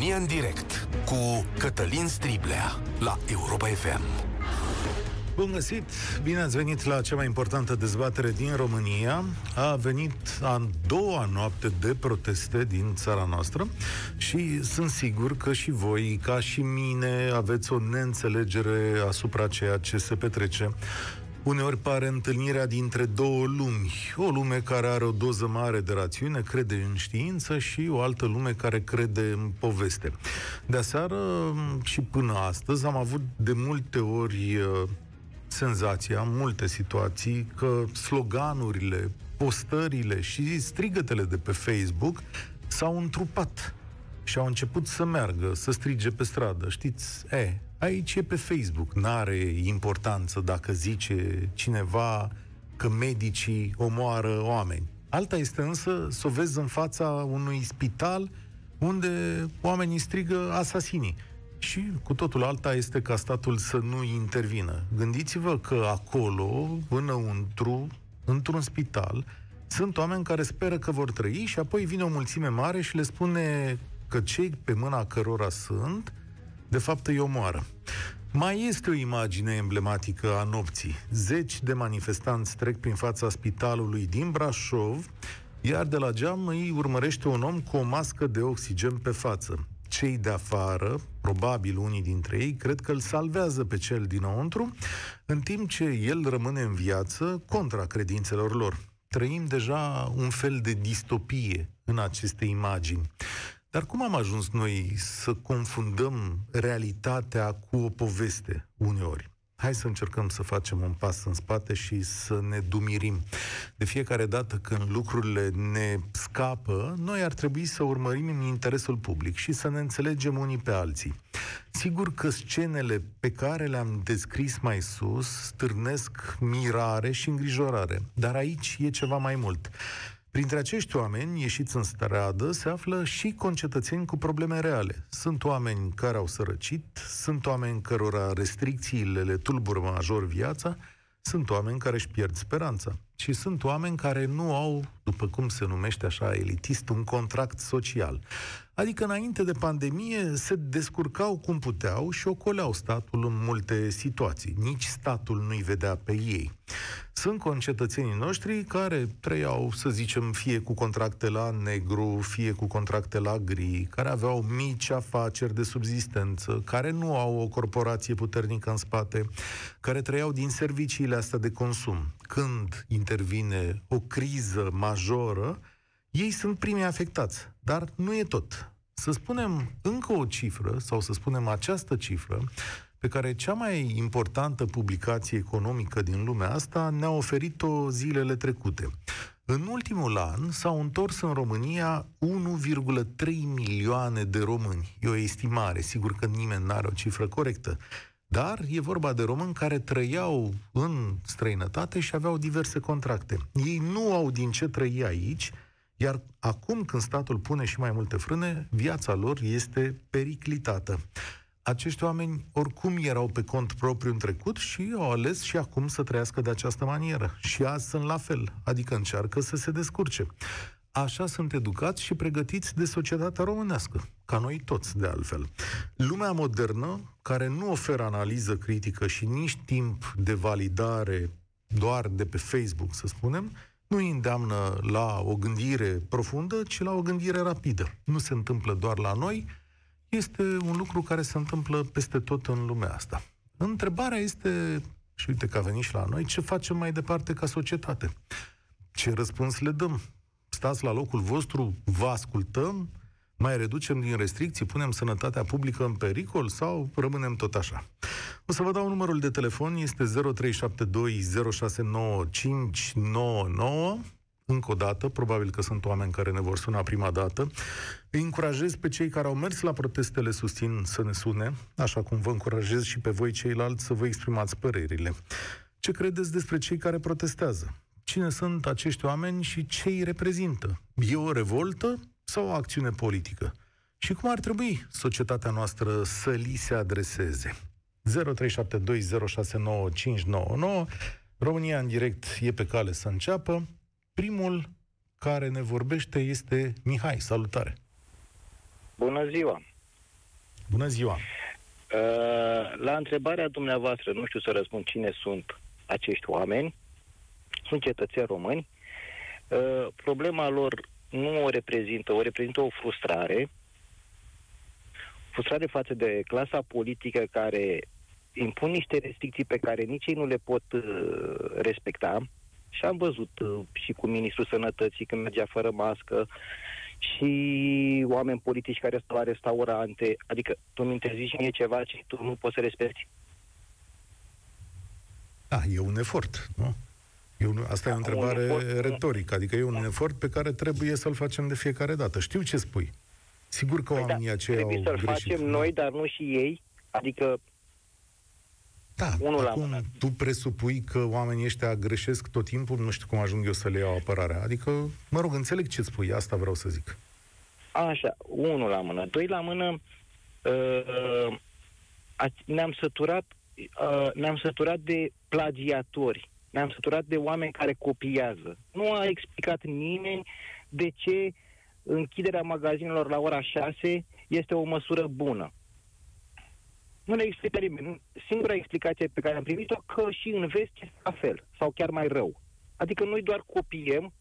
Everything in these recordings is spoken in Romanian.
România în direct cu Cătălin Striblea la Europa FM. Bun găsit! Bine ați venit la cea mai importantă dezbatere din România. A venit a doua noapte de proteste din țara noastră și sunt sigur că și voi, ca și mine, aveți o neînțelegere asupra ceea ce se petrece Uneori pare întâlnirea dintre două lumi. O lume care are o doză mare de rațiune, crede în știință și o altă lume care crede în poveste. De aseară și până astăzi am avut de multe ori uh, senzația, în multe situații, că sloganurile, postările și strigătele de pe Facebook s-au întrupat și au început să meargă, să strige pe stradă. Știți, e, aici e pe Facebook, n-are importanță dacă zice cineva că medicii omoară oameni. Alta este însă să o vezi în fața unui spital unde oamenii strigă asasinii. Și cu totul alta este ca statul să nu intervină. Gândiți-vă că acolo, înăuntru, într-un spital, sunt oameni care speră că vor trăi și apoi vine o mulțime mare și le spune că cei pe mâna cărora sunt, de fapt îi omoară. Mai este o imagine emblematică a nopții. Zeci de manifestanți trec prin fața spitalului din Brașov, iar de la geam îi urmărește un om cu o mască de oxigen pe față. Cei de afară, probabil unii dintre ei, cred că îl salvează pe cel dinăuntru, în timp ce el rămâne în viață contra credințelor lor. Trăim deja un fel de distopie în aceste imagini. Dar cum am ajuns noi să confundăm realitatea cu o poveste uneori? Hai să încercăm să facem un pas în spate și să ne dumirim. De fiecare dată când lucrurile ne scapă, noi ar trebui să urmărim în interesul public și să ne înțelegem unii pe alții. Sigur că scenele pe care le-am descris mai sus stârnesc mirare și îngrijorare, dar aici e ceva mai mult. Printre acești oameni ieșiți în stradă se află și concetățeni cu probleme reale. Sunt oameni care au sărăcit, sunt oameni cărora restricțiile le tulbură major viața, sunt oameni care își pierd speranța. Și sunt oameni care nu au, după cum se numește așa elitist, un contract social. Adică înainte de pandemie se descurcau cum puteau și ocoleau statul în multe situații. Nici statul nu-i vedea pe ei. Sunt concetățenii noștri care trăiau, să zicem, fie cu contracte la negru, fie cu contracte la gri, care aveau mici afaceri de subzistență, care nu au o corporație puternică în spate, care trăiau din serviciile astea de consum. Când intervine o criză majoră, ei sunt primii afectați. Dar nu e tot. Să spunem încă o cifră, sau să spunem această cifră, pe care cea mai importantă publicație economică din lumea asta ne-a oferit-o zilele trecute. În ultimul an s-au întors în România 1,3 milioane de români. E o estimare, sigur că nimeni nu are o cifră corectă. Dar e vorba de români care trăiau în străinătate și aveau diverse contracte. Ei nu au din ce trăi aici, iar acum când statul pune și mai multe frâne, viața lor este periclitată. Acești oameni oricum erau pe cont propriu în trecut și au ales și acum să trăiască de această manieră. Și azi sunt la fel, adică încearcă să se descurce. Așa sunt educați și pregătiți de societatea românească, ca noi toți, de altfel. Lumea modernă, care nu oferă analiză critică și nici timp de validare doar de pe Facebook, să spunem, nu îi îndeamnă la o gândire profundă, ci la o gândire rapidă. Nu se întâmplă doar la noi, este un lucru care se întâmplă peste tot în lumea asta. Întrebarea este, și uite că a venit și la noi, ce facem mai departe ca societate? Ce răspuns le dăm? Stați la locul vostru, vă ascultăm, mai reducem din restricții, punem sănătatea publică în pericol sau rămânem tot așa? O să vă dau numărul de telefon, este 0372069599. Încă o dată, probabil că sunt oameni care ne vor suna prima dată. Îi încurajez pe cei care au mers la protestele susțin să ne sune, așa cum vă încurajez și pe voi ceilalți să vă exprimați părerile. Ce credeți despre cei care protestează? Cine sunt acești oameni și ce îi reprezintă? E o revoltă sau o acțiune politică? Și cum ar trebui societatea noastră să li se adreseze? 0372069599 România în direct e pe cale să înceapă. Primul care ne vorbește este Mihai. Salutare! Bună ziua! Bună ziua! Uh, la întrebarea dumneavoastră, nu știu să răspund cine sunt acești oameni, sunt cetățeni români. Uh, problema lor nu o reprezintă, o reprezintă o frustrare, frustrare față de clasa politică care impun niște restricții pe care nici ei nu le pot uh, respecta. Și am văzut uh, și cu Ministrul Sănătății când mergea fără mască și oameni politici care stau la restaurante. Adică tu mi interzici mie ceva ce tu nu poți să respecti. Da, e un efort, nu? E un, asta e o întrebare efort, retorică, adică e un efort pe care trebuie să-l facem de fiecare dată. Știu ce spui. Sigur că păi oamenii da, aceia trebuie au să-l greșit, facem noi, dar nu și ei. Adică da, unul acum la mână. tu presupui că oamenii ăștia greșesc tot timpul, nu știu cum ajung eu să le iau apărarea. Adică, mă rog, înțeleg ce spui, asta vreau să zic. Așa, unul la mână. Doi la mână, uh, ne-am săturat uh, ne-am săturat de plagiatori, ne-am săturat de oameni care copiază. Nu a explicat nimeni de ce închiderea magazinelor la ora 6 este o măsură bună. Nu ne explică nimeni. Singura explicație pe care am primit-o că și în vest este la fel, sau chiar mai rău. Adică noi doar copiem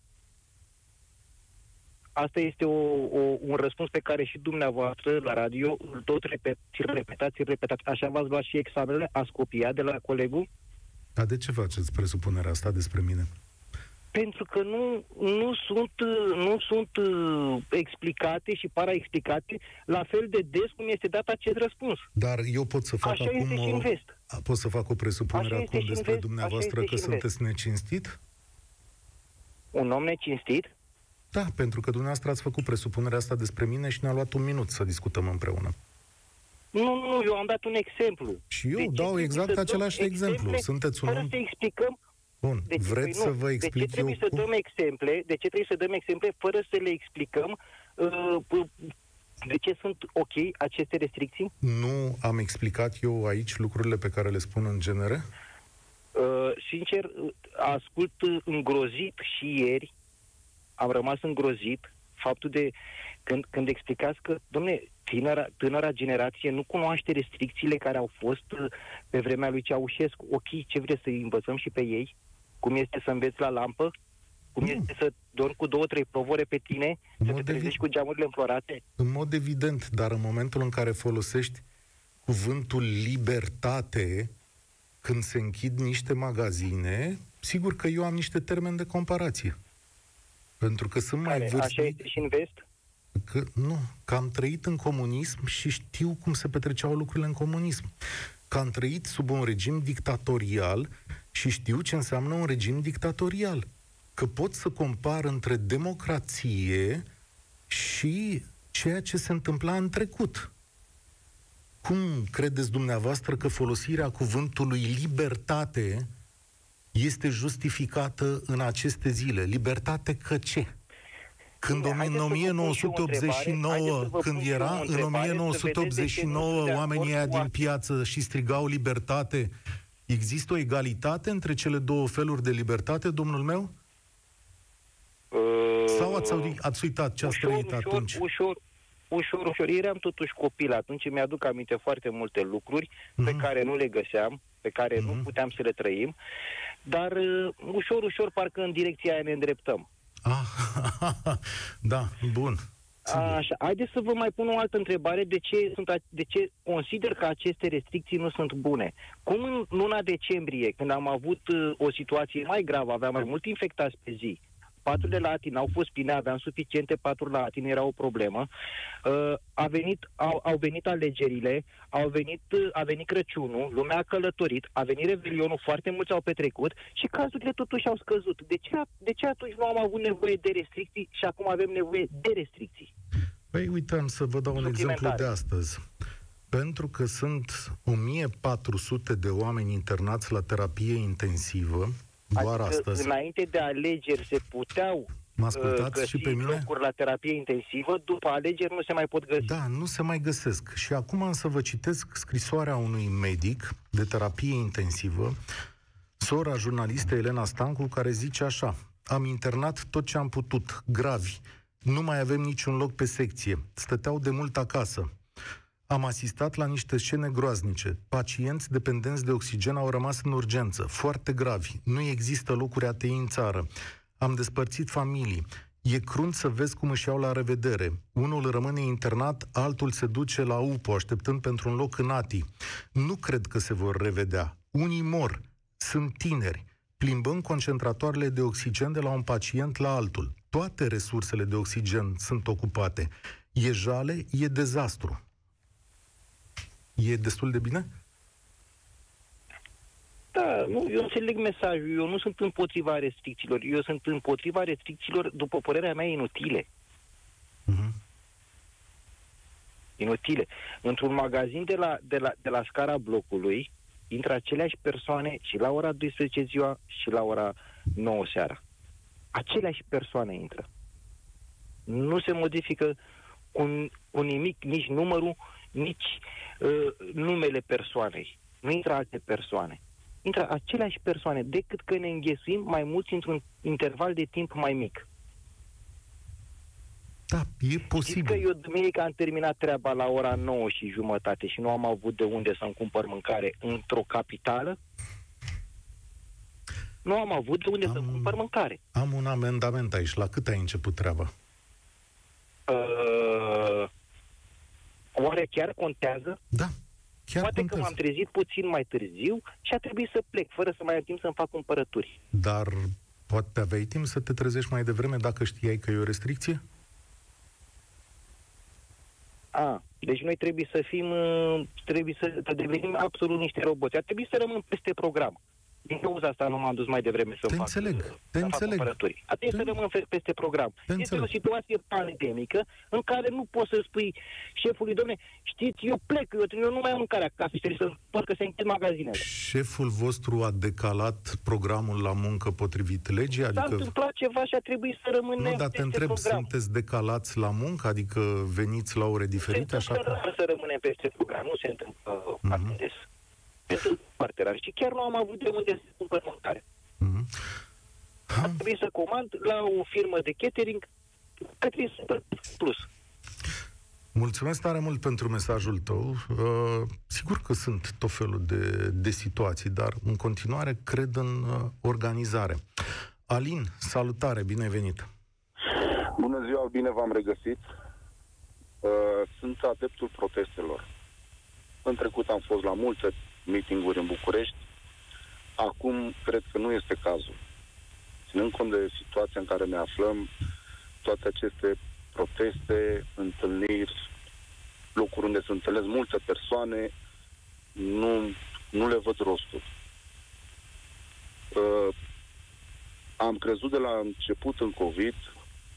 Asta este o, o, un răspuns pe care și dumneavoastră la radio îl tot repet, repetați, repetați. Așa v-ați luat și examenele? Ați copiat de la colegul? Dar de ce faceți presupunerea asta despre mine? Pentru că nu, nu sunt, nu sunt uh, explicate și para-explicate la fel de des cum este dat acest răspuns. Dar eu pot să fac Așa acum este și în vest. Pot să fac o presupunere Așa este acum și în despre vest, dumneavoastră așa că este și în sunteți necinstit? Un om necinstit? Da, pentru că dumneavoastră ați făcut presupunerea asta despre mine și ne-a luat un minut să discutăm împreună. Nu, nu, nu, eu am dat un exemplu. Și eu De ce dau trebuie exact să dăm același exemplu. exemple Sunteți un Fără om... să explicăm Bun, de ce, vreți păi să nu. vă explic de ce trebuie eu să cum? dăm exemple? De ce trebuie să dăm exemple fără să le explicăm uh, de ce sunt ok aceste restricții? Nu am explicat eu aici lucrurile pe care le spun în genere? Uh, sincer, uh, ascult uh, îngrozit și ieri, am rămas îngrozit faptul de când, când explicați că, domne, tânăra, tânăra generație nu cunoaște restricțiile care au fost uh, pe vremea lui Ceaușescu. Ok, ce vreți să învățăm și pe ei? Cum este să înveți la lampă? Cum Nu. este să dormi cu două, trei provore pe tine? În Să mod te trezești evident. cu geamurile înflorate? În mod evident, dar în momentul în care folosești cuvântul libertate, când se închid niște magazine, sigur că eu am niște termeni de comparație. Pentru că sunt mai Care, așa vârstnic, este și în vest? că, nu, că am trăit în comunism și știu cum se petreceau lucrurile în comunism. Că am trăit sub un regim dictatorial și știu ce înseamnă un regim dictatorial. Că pot să compar între democrație și ceea ce se întâmpla în trecut. Cum credeți dumneavoastră că folosirea cuvântului libertate este justificată în aceste zile? Libertate că ce? Când Bine, în haideți să vă pun și eu o 1989, întrebare. Haideți să vă când pun și eu era o în întrebare, să vedeți de ce nu 1989 sunt de oamenii acord aia cu din asta. piață și strigau libertate, există o egalitate între cele două feluri de libertate, domnul meu? Uh, Sau ați, ați uitat ce ați ușor, trăit ușor, atunci? Ușor, ușor, ușor. Eram totuși copil atunci, mi-aduc aminte foarte multe lucruri pe Mhm. care nu le găseam, pe care nu Mhm. puteam să le trăim, dar uh, ușor, ușor, parcă în direcția aia ne îndreptăm. Ah, da, bun. Sigur. Așa, haideți să vă mai pun o altă întrebare. De ce, sunt, a- de ce consider că aceste restricții nu sunt bune? Cum în luna decembrie, când am avut uh, o situație mai gravă, aveam mai mult infectați pe zi, paturile la atin au fost pline, aveam suficiente paturi la atin, era o problemă. Uh, a venit, au, au venit alegerile, au venit, uh, a venit Crăciunul, lumea a călătorit, a venit Revelionul, foarte mulți au petrecut și cazurile totuși au scăzut. De ce, de ce atunci nu am avut nevoie de restricții și acum avem nevoie de restricții? Păi uite, am să vă dau un exemplu Suplimentare. de astăzi. Pentru că sunt 1400 de oameni internați la terapie intensivă, doar adică astăzi. înainte de alegeri se puteau Mă uh, ascultați găsi și pe mine? locuri la terapie intensivă, după alegeri nu se mai pot găsi. Da, nu se mai găsesc. Și acum am să vă citesc scrisoarea unui medic de terapie intensivă, sora jurnalistă Elena Stancu, care zice așa. Am internat tot ce am putut, gravi. Nu mai avem niciun loc pe secție. Stăteau de mult acasă. Am asistat la niște scene groaznice. Pacienți dependenți de oxigen au rămas în urgență, foarte gravi. Nu există locuri ATI în țară. Am despărțit familii. E crunt să vezi cum își iau la revedere. Unul rămâne internat, altul se duce la UPO, așteptând pentru un loc în ATI. Nu cred că se vor revedea. Unii mor. Sunt tineri. Plimbăm concentratoarele de oxigen de la un pacient la altul. Toate resursele de oxigen sunt ocupate. E jale, e dezastru. E destul de bine? Da, nu, eu înțeleg mesajul. Eu nu sunt împotriva restricțiilor. Eu sunt împotriva restricțiilor, după părerea mea, inutile. Uh-huh. Inutile. Într-un magazin de la, de, la, de la scara blocului, intră aceleași persoane și la ora 12 ziua și la ora 9 seara. Aceleași persoane intră. Nu se modifică cu, cu nimic, nici numărul, nici uh, numele persoanei. Nu intră alte persoane. Intră aceleași persoane, decât că ne înghesuim mai mulți într-un interval de timp mai mic. Da, e posibil. Știți că eu duminică am terminat treaba la ora 9 și jumătate și nu am avut de unde să-mi cumpăr mâncare într-o capitală? Nu am avut de unde am, să cumpăr mâncare. Am un amendament aici. La cât ai început treaba? Uh, oare chiar contează? Da, chiar Poate contează. că m-am trezit puțin mai târziu și a trebuit să plec, fără să mai am timp să-mi fac cumpărături. Dar poate aveai timp să te trezești mai devreme dacă știai că e o restricție? A, deci noi trebuie să fim, uh, trebuie să devenim absolut niște roboți. Ar trebui să rămân peste program. Din cauza asta nu m-am dus mai devreme să te fac, înțeleg, să te fac înțeleg. cumpărături. A trebuit Te- să rămân fe- peste program. Te este înțeleg. o situație pandemică în care nu poți să spui șefului, domne, știți, eu plec, eu, eu nu mai am mâncare acasă și trebuie să pot că se închid magazinele. Șeful vostru a decalat programul la muncă potrivit legii? S-a Adică... întâmplat ceva și a trebuit să rămânem Nu, dar te peste întreb, program. sunteți decalați la muncă? Adică veniți la ore diferite? Așa se că... întâmplă să rămânem peste program, nu se întâmplă uh, Mhm. foarte des. Se întâmplă foarte rar și chiar nu am avut de unde să cumpăr mâncare. Mhm. A trebuit să comand la o firmă de catering către Super Plus. Mulțumesc tare mult pentru mesajul tău. Uh, sigur că sunt tot felul de, de situații, dar în continuare cred în uh, organizare. Alin, salutare, bine ai venit! Bună ziua, bine v-am regăsit. Uh, Sunt adeptul protestelor. În trecut am fost la multe meetinguri în București. Acum cred că nu este cazul. Ținând cont de situația în care ne aflăm, toate aceste proteste, întâlniri, locuri unde se întâlnesc multe persoane, nu, nu le văd rostul. Uh, am crezut de la început în COVID,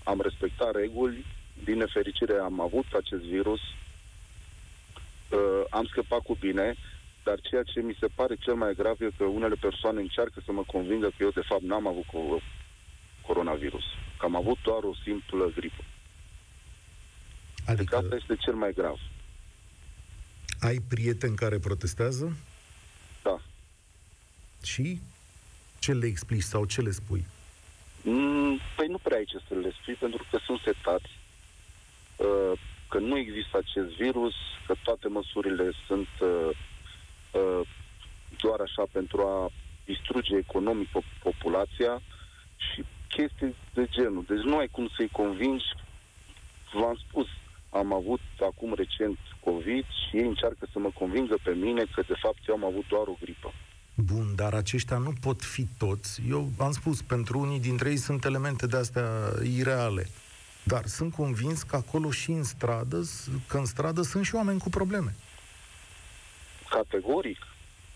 am respectat reguli, din nefericire am avut acest virus, uh, am scăpat cu bine, dar ceea ce mi se pare cel mai grav e că unele persoane încearcă să mă convingă că eu de fapt n-am avut co- coronavirus, că am avut doar o simplă gripă. Adică Adică asta este cel mai grav. ai prieteni care protestează Da. și ce le explici sau ce le spui? Mm, Păi nu prea ai ce să le spui, pentru că sunt setați uh, că nu există acest virus, că toate măsurile sunt uh, uh, doar așa pentru a distruge economic po- populația și chestii de genul. Deci nu ai cum să-i convingi. V-am spus, am avut acum recent COVID și ei încearcă să mă convingă pe mine că de fapt eu am avut doar o gripă. Bun, dar aceștia nu pot fi toți. Eu am spus, pentru unii dintre ei sunt elemente de astea ireale. Dar sunt convins că acolo și în stradă, că în stradă sunt și oameni cu probleme. Categoric.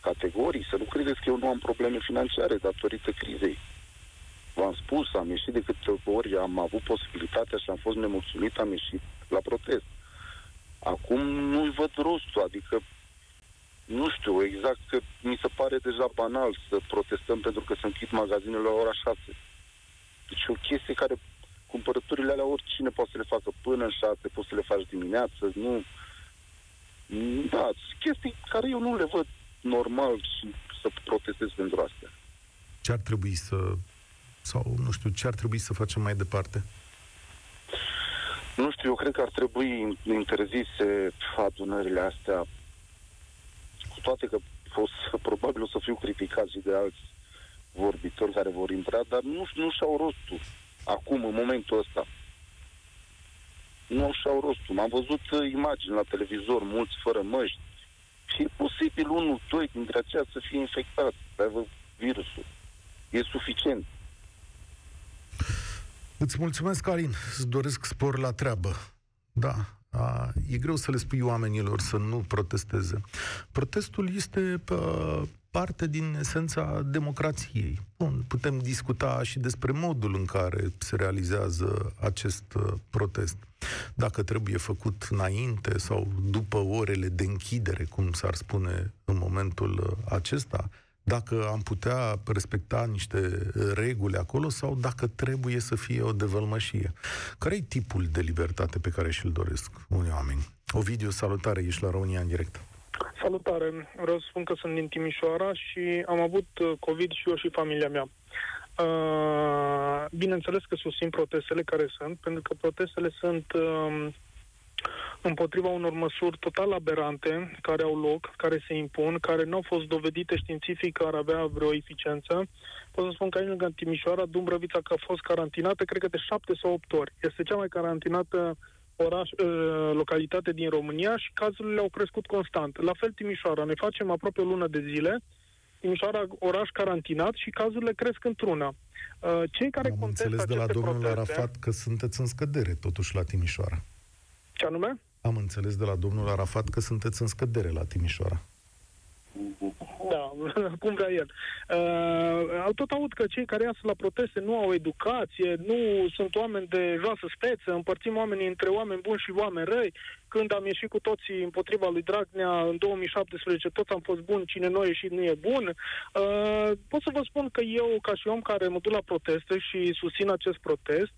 Categoric. Să nu credeți că eu nu am probleme financiare datorită crizei. V-am spus, am ieșit de câte ori am avut posibilitatea și am fost nemulțumit, am ieșit la protest. Acum nu-i văd rostul, adică nu știu, exact că mi se pare deja banal să protestăm pentru că se închid magazinele la ora 6. Deci e o chestie care cumpărăturile alea oricine poate să le facă până în 6, poți să le faci dimineață, nu... Da, sunt chestii care eu nu le văd normal și să protestez pentru astea. Ce ar trebui să... sau nu știu, ce ar trebui să facem mai departe? Nu știu, eu cred că ar trebui interzise adunările astea, cu toate că o să, probabil o să fiu criticat și de alți vorbitori care vor intra, dar nu, nu și-au rostul acum, în momentul ăsta. Nu și-au rostul. Am văzut uh, imagini la televizor, mulți fără măști, și e posibil unul, doi dintre aceia să fie infectați, să aibă virusul. E suficient. Îți mulțumesc, Alin. Îți doresc spor la treabă. Da, a, e greu să le spui oamenilor să nu protesteze. Protestul este a, parte din esența democrației. Bun, putem discuta și despre modul în care se realizează acest uh, protest. Dacă trebuie făcut înainte sau după orele de închidere, cum s-ar spune în momentul uh, acesta, dacă am putea respecta niște reguli acolo sau dacă trebuie să fie o devălmășie. Care e tipul de libertate pe care și-l doresc unii oameni? Ovidiu, salutare, ești la România în direct. Salutare, vreau să spun că sunt din Timișoara și am avut uh, COVID și eu și familia mea. Uh, bineînțeles că susțin protestele care sunt, pentru că protestele sunt uh, împotriva unor măsuri total aberante care au loc, care se impun, care nu au fost dovedite științific că ar avea vreo eficiență. Pot să spun că aici, în Timișoara, Dumbrăvița, că a fost carantinată, cred că de șapte sau opt ori. Este cea mai carantinată oraș, uh, localitate din România și cazurile au crescut constant. La fel Timișoara, ne facem aproape o lună de zile, Timișoara oraș carantinat și cazurile cresc într-una. Uh, cei care Am înțeles de la domnul proteste, Arafat că sunteți în scădere totuși la Timișoara. Ce anume? Am înțeles de la domnul Arafat că sunteți în scădere la Timișoara. Da, cum vrea el. Uh, tot aud că cei care iasă la proteste nu au educație, nu sunt oameni de joasă speță, împărțim oamenii între oameni buni și oameni răi când am ieșit cu toții împotriva lui Dragnea în 2017, toți am fost buni, cine nu a ieșit nu e bun. Uh, pot să vă spun că eu, ca și om care mă duc la proteste și susțin acest protest,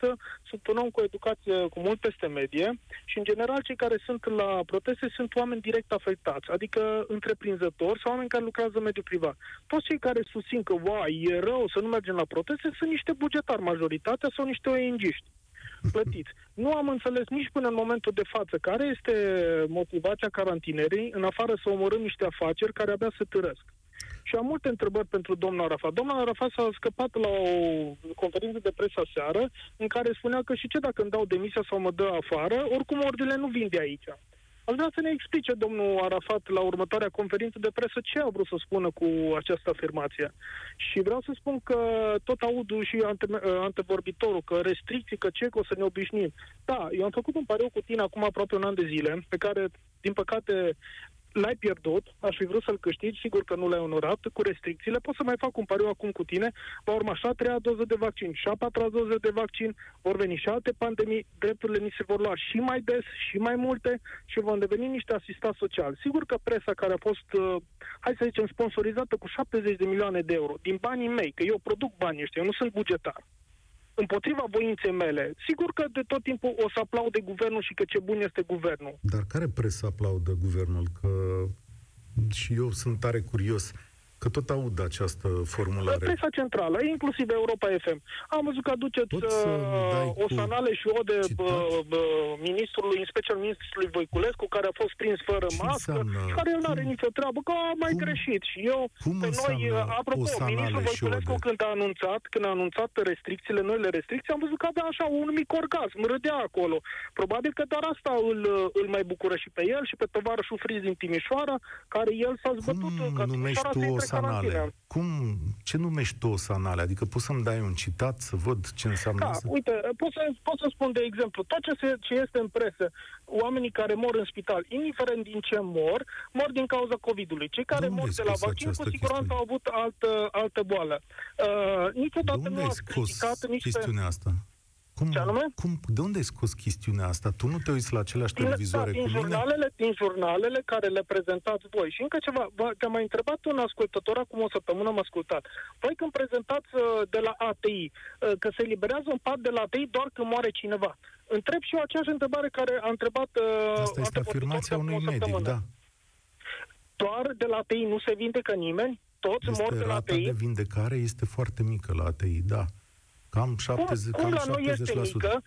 sunt un om cu educație cu mult peste medie și, în general, cei care sunt la proteste sunt oameni direct afectați, adică întreprinzători sau oameni care lucrează în mediul privat. Toți cei care susțin că, vai, e rău să nu mergem la proteste, sunt niște bugetari majoritatea sau niște ONG-ști plătiți. Nu am înțeles nici până în momentul de față care este motivația carantinerii, în afară să omorâm niște afaceri care abia se târăsc. Și am multe întrebări pentru domnul Arafat. Domnul Arafat s-a scăpat la o conferință de presă seară în care spunea că și ce dacă îmi dau demisia sau mă dă afară, oricum ordinele nu vin de aici. Aș vrea să ne explice domnul Arafat la următoarea conferință de presă ce a vrut să spună cu această afirmație. Și vreau să spun că tot aud și ante, antevorbitorul că restricții, că ce, că o să ne obișnim. Da, eu am făcut un pariu cu tine acum aproape un an de zile, pe care, din păcate, l-ai pierdut, aș fi vrut să-l câștigi, sigur că nu l-ai onorat, cu restricțiile, pot să mai fac un pariu acum cu tine, va urma și a treia doză de vaccin, și a patra doză de vaccin, vor veni și alte pandemii, drepturile ni se vor lua și mai des, și mai multe și vom deveni niște asistați sociali. Sigur că presa care a fost, uh, hai să zicem, sponsorizată cu 70 de milioane de euro, din banii mei, că eu produc banii ăștia, eu nu sunt bugetar, împotriva voinței mele. Sigur că de tot timpul o să aplaude guvernul și că ce bun este guvernul. Dar care presă aplaudă guvernul? Că și eu sunt tare curios. Că tot aud această formulare. Presa centrală, inclusiv Europa FM. Am văzut că aduceți uh, o sanale și o de uh, uh, ministrului, în special ministrului Voiculescu, care a fost prins fără Ce mască, și care el nu are nicio treabă, că a mai cum, greșit. Și eu, cum pe noi, uh, apropo, ministrul Voiculescu, când a anunțat, când a anunțat restricțiile, noile restricții, am văzut că avea așa un mic orgasm, râdea acolo. Probabil că doar asta îl, îl mai bucură și pe el și pe tovarășul Friz din Timișoara, care el s-a zbătut. Cum numești tu o sanale. Cum, ce numești tu o sanale? Adică poți să-mi dai un citat să văd ce înseamnă da, asta? uite, pot să, pot să spun de exemplu, tot ce, se, ce este în presă, oamenii care mor în spital, indiferent din ce mor, mor din cauza COVID-ului. Cei care mor de la vaccin, cu siguranță au avut altă, altă boală. Uh, niciodată nu a criticat nici chestiunea pe... asta? Cum, Ce anume? Cum, de unde ai scos chestiunea asta? Tu nu te uiți la aceleași din, televizoare da, din cu jurnalele, mine? Din jurnalele care le prezentați voi. Și încă ceva, te-am mai întrebat un ascultător acum o săptămână, am ascultat. Voi când prezentați uh, de la ATI uh, că se liberează un pat de la ATI doar când moare cineva. Întreb și eu aceeași întrebare care a întrebat uh, Asta este afirmația unui medic, da. Doar de la ATI nu se vindecă nimeni? Toți este mor de la rata ATI? de vindecare este foarte mică la ATI, da. Cam 70%. Cum, cum cam la 70%. noi este mică?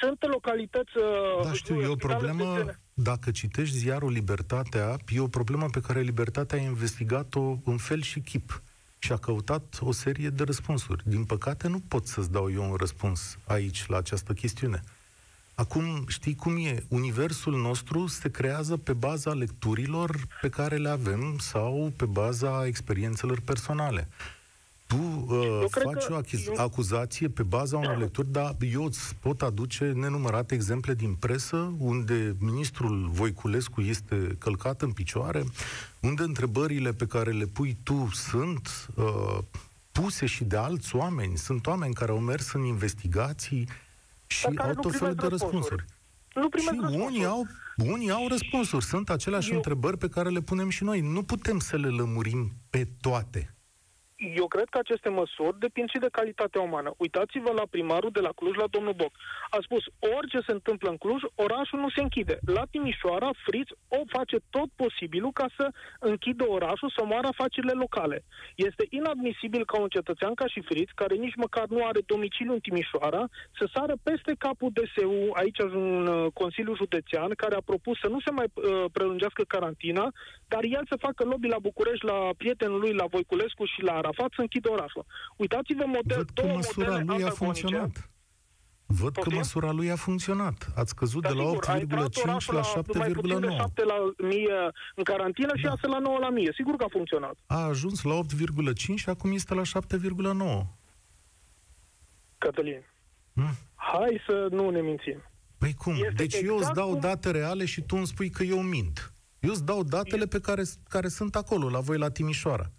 sunt localități... uh, Da, știu, e o spitale problemă, județene. dacă citești ziarul Libertatea, e o problemă pe care Libertatea a investigat-o în fel și chip și a căutat o serie de răspunsuri. Din păcate, nu pot să-ți dau eu un răspuns aici la această chestiune. Acum, știi cum e? Universul nostru se creează pe baza lecturilor pe care le avem sau pe baza experiențelor personale. Tu uh, cred faci că o achiz- eu- acuzație pe baza unor lecturi, dar eu îți pot aduce nenumărate exemple din presă unde ministrul Voiculescu este călcat în picioare, unde întrebările pe care le pui tu sunt uh, puse și de alți oameni. Sunt oameni care au mers în investigații și Dar care au nu tot felul primesc de răspunsuri. răspunsuri. Nu Și primesc răspunsuri. unii au, unii au răspunsuri. Sunt aceleași Eu- întrebări pe care le punem și noi. Nu putem să le lămurim pe toate. Eu cred că aceste măsuri depind și de calitatea umană. Uitați-vă la primarul de la Cluj, la domnul Boc. A spus, orice se întâmplă în Cluj, orașul nu se închide. La Timișoara, Friț o face tot posibilul ca să închidă orașul, să moară afacerile locale. Este inadmisibil ca un cetățean ca și Friț, care nici măcar nu are domiciliu în Timișoara, să sară peste capul DSU, aici un uh, Consiliu Județean, care a propus să nu se mai uh, prelungească carantina, dar el să facă lobby la București, la prietenul lui, la Voiculescu și la Arafat să închidă orașul. Uitați-vă model, Văd că două măsura modele lui a antagonice. funcționat. Văd că Poftim? măsura lui a funcționat. Ați scăzut Dar de la sigur, a intrat 8,5 orașul la mai puțin de 7,9. 7 la 1000 în carantină și Da. 6 la 9 la 1000. Sigur că a funcționat. A ajuns la 8,5 și acum este la 7,9. Cătălin, Hmm? hai să nu ne mințim. Păi cum? Este Deci eu îți exact dau cum- date reale și tu îmi spui că eu mint. Eu îți dau datele pe care, care sunt acolo, la voi, la Timișoara.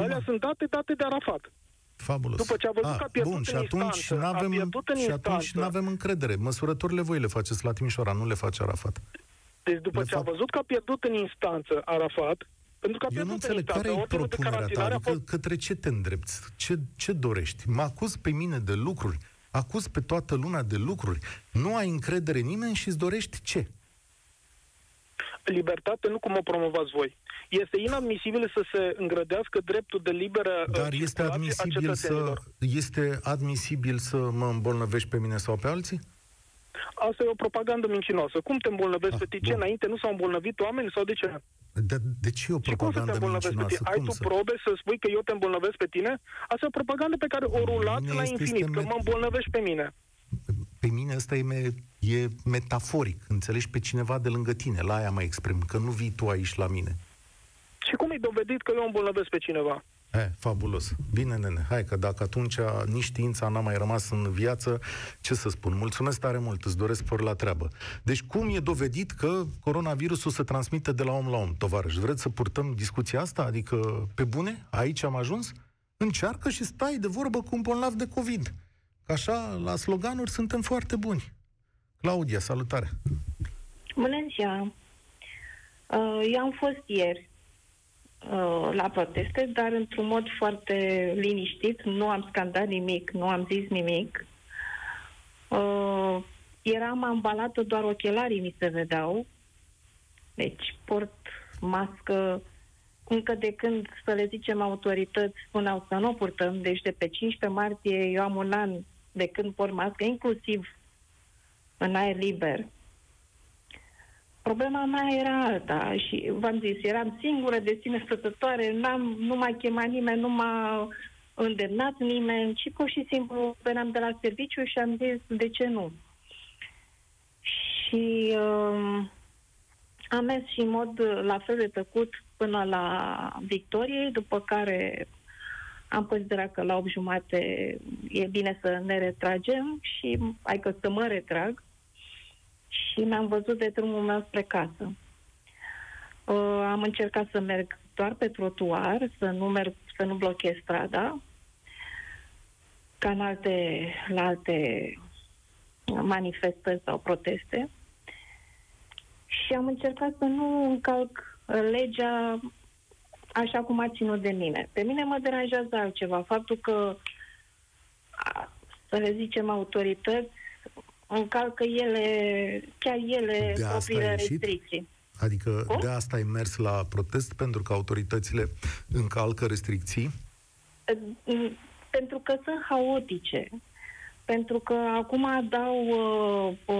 Da, alea sunt date, date de Arafat. Fabulos. După ce a văzut că a pierdut bun, în și atunci instanță, a n-avem, pierdut în și atunci instanță. n-avem încredere. Măsurătorile voi le faceți la Timișoara, nu le face Arafat. Deci după De ce a fapt- văzut că a pierdut în instanță Arafat, pentru că a Eu pierdut nu în înțeleg instanță, care e ordinul de propunerea ta, carantinare a adică fost către ce te îndrepți? Ce, ce dorești? Mă acuz pe mine de lucruri, acuz pe toată lumea de lucruri. Nu ai încredere în nimeni și îți dorești ce? Libertate, nu cum o promovați voi. Este inadmisibil să se îngrădească dreptul de liberă uh, Dar este circulație a admisibil să, cetățenilor. este admisibil să mă îmbolnăvești pe mine sau pe alții? Asta e o propagandă mincinoasă. Cum te îmbolnăvești Ah, pe tine? Ce, bun. înainte nu s-au îmbolnăvit oameni sau de ce? De, de ce e o Și cum să te propagandă îmbolnăvești pe mincinoasă? tine? Ai Cum tu să? probe să spui că eu te îmbolnăvesc pe tine? Asta e o propagandă pe care o rulați Mine la este infinit, că este mă îmbolnăvești pe mine. Pe mine asta e, me, e metaforic. Înțelegi pe cineva de lângă tine. La aia mă exprim. Că nu vii tu aici la mine. Și cum e dovedit că eu îmbolnăvesc pe cineva? E, fabulos. Bine, nene. Hai că dacă atunci nici știința n-a mai rămas în viață, ce să spun? Mulțumesc tare mult, îți doresc spor la treabă. Deci cum e dovedit că coronavirusul se transmite de la om la om, tovarăș? Vreți să purtăm discuția asta? Adică, pe bune? Aici am ajuns? Încearcă și stai de vorbă cu un bolnav de COVID. Că așa, la sloganuri suntem foarte buni. Claudia, salutare! Bună ziua! Uh, Eu am fost ieri uh, la proteste, dar într-un mod foarte liniștit. Nu am scandat nimic, nu am zis nimic. Uh, Eram ambalată, doar ochelarii mi se vedeau. Deci port mască încă de când, să le zicem, autorități spuneau să nu o purtăm. Deci de pe 15 martie eu am un an de când port mască, inclusiv în aer liber. Problema mea era alta și v-am zis, eram singură de sine stătătoare, n-am, nu m-a chemat nimeni, nu m-a îndemnat nimeni, ci pur și simplu veneam de la serviciu și am zis, de ce nu? Și um, am mers și în mod uh, la fel de tăcut până la victorie, după care am considerat că la 8 jumate e bine să ne retragem și hai că să mă retrag și mi-am văzut de drumul meu spre casă. Uh, am încercat să merg doar pe trotuar, să nu merg, să nu blochez strada, ca în alte, la alte manifestări sau proteste. Și am încercat să nu încalc legea așa cum a ținut de mine. Pe mine mă deranjează altceva, faptul că, a, să le zicem, autorități încalcă ele, chiar ele, De asta propriile ai ieșit? restricții. Adică Cum? de asta ai mers la protest pentru că autoritățile încalcă restricții? Mm, Pentru că sunt haotice. pentru că acum dau uh, o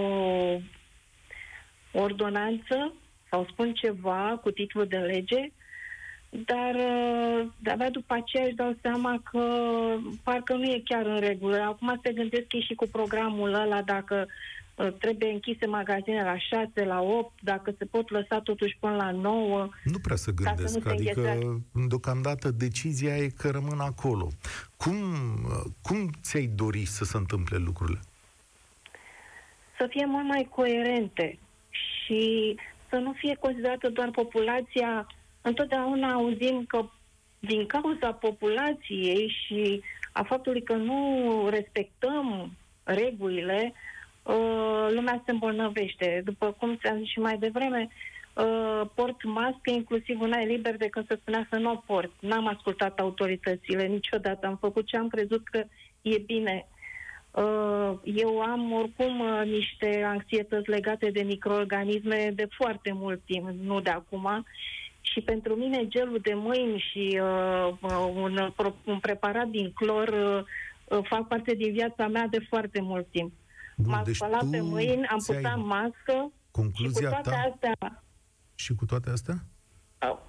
ordonanță sau spun ceva cu titlul de lege, dar uh, de-abia după aceea își dau seama că parcă nu e chiar în regulă. Acum se gândesc ei și cu programul ăla dacă uh, trebuie închise magazine la 6, la 8, dacă se pot lăsa totuși până la 9. Nu prea să gândesc, să adică înghețat. deocamdată decizia e că rămân acolo. Cum, uh, cum ți-ai dori să se întâmple lucrurile? Să fie mult mai coerente și să nu fie considerată doar populația. Întotdeauna auzim că din cauza populației și a faptului că nu respectăm regulile, uh, lumea se îmbolnăvește. După cum ți-am zis și mai devreme, uh, port mască, inclusiv una e liber de când se spunea să nu o port. N-am ascultat autoritățile niciodată. Am făcut ce am crezut că e bine. Uh, eu am oricum uh, niște anxietăți legate de microorganisme de foarte mult timp, nu de acum. Și pentru mine gelul de mâini și uh, uh un, un preparat din clor uh, fac parte din viața mea de foarte mult timp. Bun, M-am deci spălat pe mâini, am purtat mască concluzia și cu toate ta... astea... Și cu toate astea?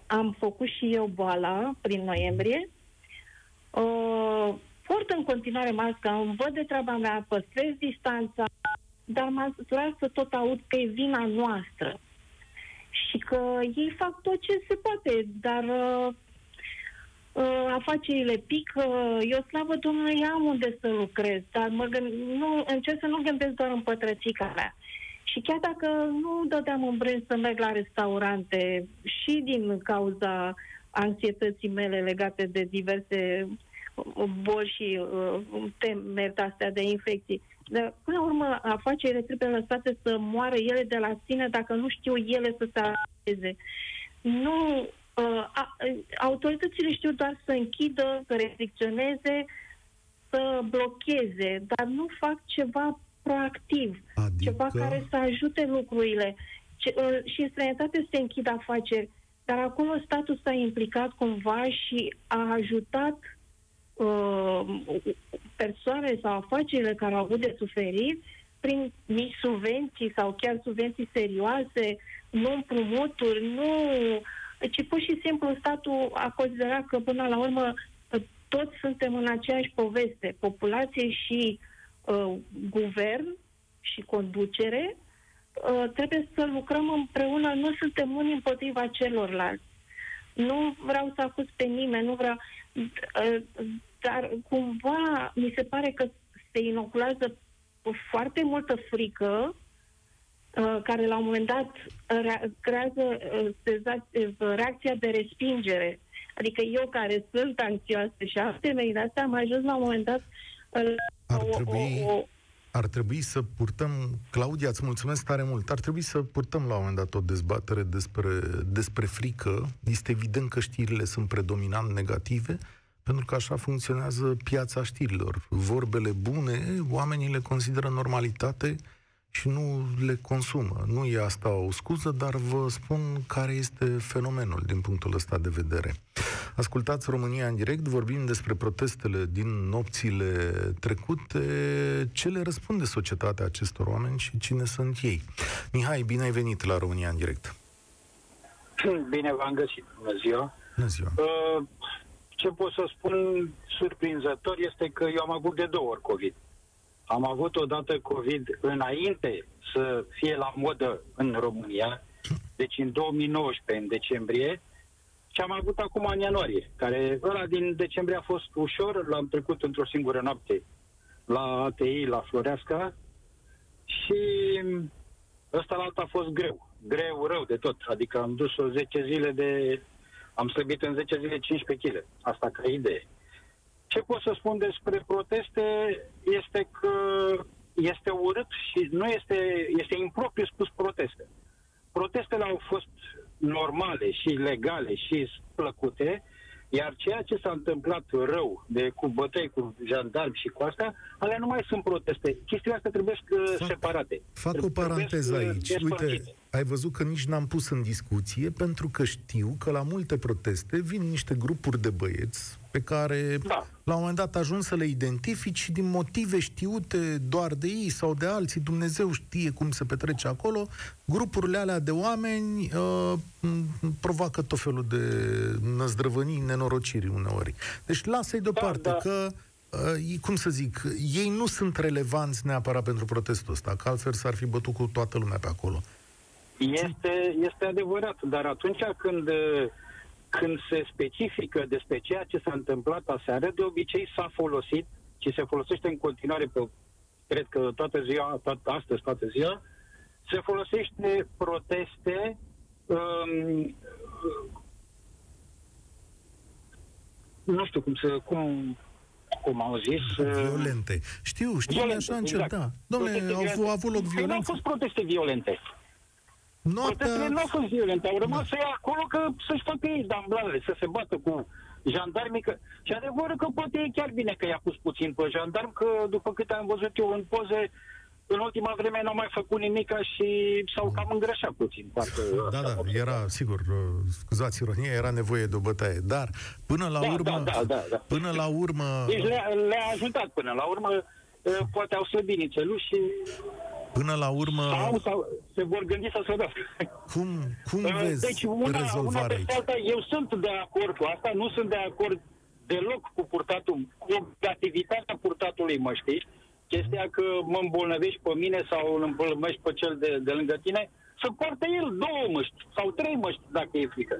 Am făcut și eu boala prin noiembrie. Uh, port în continuare masca, îmi văd de treaba mea, păstrez distanța, dar m-a să tot aud că e vina noastră și că ei fac tot ce se poate, dar uh, uh, afacerile pică, eu slavă Domnului am unde să lucrez, dar mă gând, nu, încerc să nu gândesc doar în pătrățica mea. Și chiar dacă nu dădeam în brân să merg la restaurante și din cauza anxietății mele legate de diverse boli și uh, temeri astea de infecții. Dar, până la urmă, afacerile trebuie lăsate să moară ele de la sine dacă nu știu ele să se adapteze. Nu, uh, a, autoritățile știu doar să închidă, să restricționeze, să blocheze, dar nu fac ceva proactiv, adică... ceva care să ajute lucrurile. Ce, uh, și în străinătate se închid afaceri, dar acolo statul s-a implicat cumva și a ajutat Uh, persoane sau afacerile care au avut de suferit prin mici subvenții sau chiar subvenții serioase, nu împrumuturi, nu... ci pur și simplu statul a considerat că până la urmă toți suntem în aceeași poveste, populație și uh, guvern și conducere, uh, trebuie să lucrăm împreună, nu suntem unii împotriva celorlalți. Nu vreau să acuz pe nimeni, nu vreau... Uh, dar cumva mi se pare că se inoculează foarte multă frică uh, care la un moment dat creează uh, reacția de respingere. Adică eu care sunt anxioasă și alte mei de astea am ajuns la un moment dat ar trebui, o, o, ar trebui să purtăm, Claudia, îți mulțumesc tare mult, ar trebui să purtăm la un moment dat o dezbatere despre, despre frică. Este evident că știrile sunt predominant negative, pentru că așa funcționează piața știrilor. Vorbele bune, oamenii le consideră normalitate și nu le consumă. Nu e asta o scuză, dar vă spun care este fenomenul din punctul ăsta de vedere. Ascultați România în direct, vorbim despre protestele din nopțile trecute, ce le răspunde societatea acestor oameni și cine sunt ei. Mihai, bine ai venit la România în direct. Bine v-am găsit, bună ziua. Bună ziua. Uh, ce pot să spun surprinzător este că eu am avut de două ori COVID. Am avut odată COVID înainte să fie la modă în România, deci în 2019, în decembrie, și am avut acum în ianuarie, care ăla din decembrie a fost ușor, l-am trecut într-o singură noapte la ATI, la Floreasca, și ăsta la alta a fost greu, greu, rău de tot, adică am dus-o 10 zile de am slăbit în 10 zile 15 kg. Asta ca idee. Ce pot să spun despre proteste este că este urât și nu este, este impropriu spus proteste. Protestele au fost normale și legale și plăcute, iar ceea ce s-a întâmplat rău, de cu bătăi, cu jandarmi și cu asta, alea nu mai sunt proteste. Chestiile astea trebuie fac, separate. Fac trebuie o paranteză aici. Uite, ai văzut că nici n-am pus în discuție, pentru că știu că la multe proteste vin niște grupuri de băieți pe care Da. la un moment dat ajung să le identifici și din motive știute doar de ei sau de alții, Dumnezeu știe cum se petrece acolo, grupurile alea de oameni uh, m- provoacă tot felul de năzdrăvănii, nenorociri uneori. Deci lasă-i deoparte da. că uh, cum să zic, ei nu sunt relevanți neapărat pentru protestul ăsta, că altfel s-ar fi bătut cu toată lumea pe acolo. Este, este adevărat, dar atunci când, uh, când se specifică despre ceea ce s-a întâmplat aseară, de obicei s-a folosit și se folosește în continuare pe, cred că toată ziua, toată, astăzi toată ziua, se folosește proteste um, nu știu cum să, cum, cum au zis, uh, Violente. Știu, știu, violente, așa încet, exact. da. Dom'le, Proteste au, violente. au avut loc Păi nu au violențe. fost proteste violente. Protestele nu Noaptea, au fost violente, au rămas să ia acolo că să-și facă ei damblalele, să se bată cu jandarmii. Că... Și adevărul că poate e chiar bine că i-a pus puțin pe jandarm, că după câte am văzut eu în poze, în ultima vreme n-au mai făcut nimic și s-au cam îngrășat puțin. Parcă da, asta da, am era, sigur, uh, scuzați ironia, era nevoie de o bătaie. Dar, până la Da, urmă, da, da, da, da. până la urmă, Deci le-a, le-a ajutat până la urmă. eh, Poate au slăbit nițelul și până la urmă, sau, sau se vor gândi să slăbească. cum, cum Uh, vezi Deci una, una rezolvarea peste aici? alta, eu sunt de acord cu asta, nu sunt de acord deloc cu purtatul, cu obligativitatea purtatului măștii, chestia că mă îmbolnăvești pe mine sau îl îmbolnăvești pe cel de, de lângă tine, să poarte el două măști sau trei măști dacă e frică.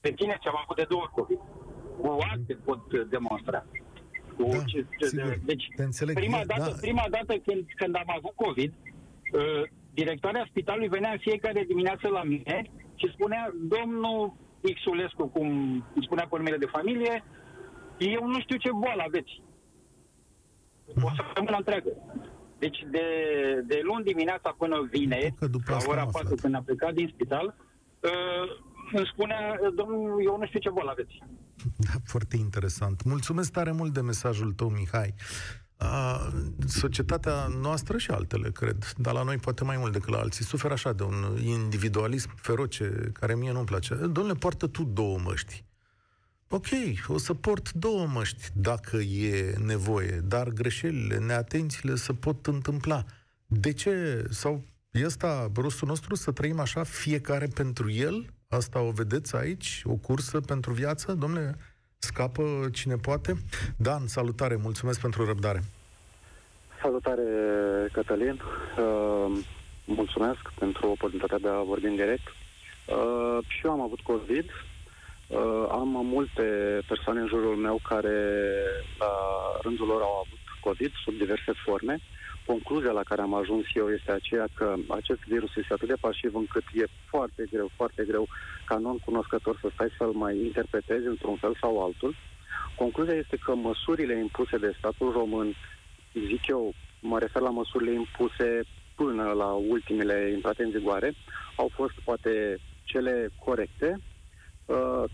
Pe tine ți-am avut de două ori COVID. Cu acte pot uh, demonstra. Cu Da, ce- ce- sigur. deci, Te înțeleg. prima E- dată, da. prima dată când, când am avut COVID, uh, directoarea spitalului venea în fiecare dimineață la mine și spunea, domnul Xulescu, cum îmi spunea pe numele de familie, eu nu știu ce boală aveți. O săptămână întreagă. Deci de, de luni dimineața până vineri, Că după la asta ora am 4 aflat. când am plecat din spital, uh, îmi spunea, domnul, eu nu știu ce boală aveți. Da, foarte interesant. Mulțumesc tare mult de mesajul tău, Mihai. Uh, societatea noastră și altele, cred, dar la noi poate mai mult decât la alții, suferă așa de un individualism feroce, care mie nu-mi place. Domnule, poartă tu două măști. Ok, o să port două măști dacă e nevoie, dar greșelile, neatențiile se pot întâmpla. De ce? Sau e asta rostul nostru să trăim așa fiecare pentru el? Asta o vedeți aici? O cursă pentru viață? Domnule, scapă cine poate? Dan, salutare, mulțumesc pentru răbdare. Salutare, Cătălin. Uh, mulțumesc pentru oportunitatea de a vorbi în direct. Uh, și eu am avut COVID. Uh, am multe persoane în jurul meu care, la rândul lor, au avut COVID sub diverse forme. Concluzia la care am ajuns eu este aceea că acest virus este atât de pasiv încât e foarte greu, foarte greu ca non-cunoscător să stai să-l mai interpretezi într-un fel sau altul. Concluzia este că măsurile impuse de statul român zic eu, mă refer la măsurile impuse până la ultimele intrate în vigoare, au fost poate cele corecte. Uh,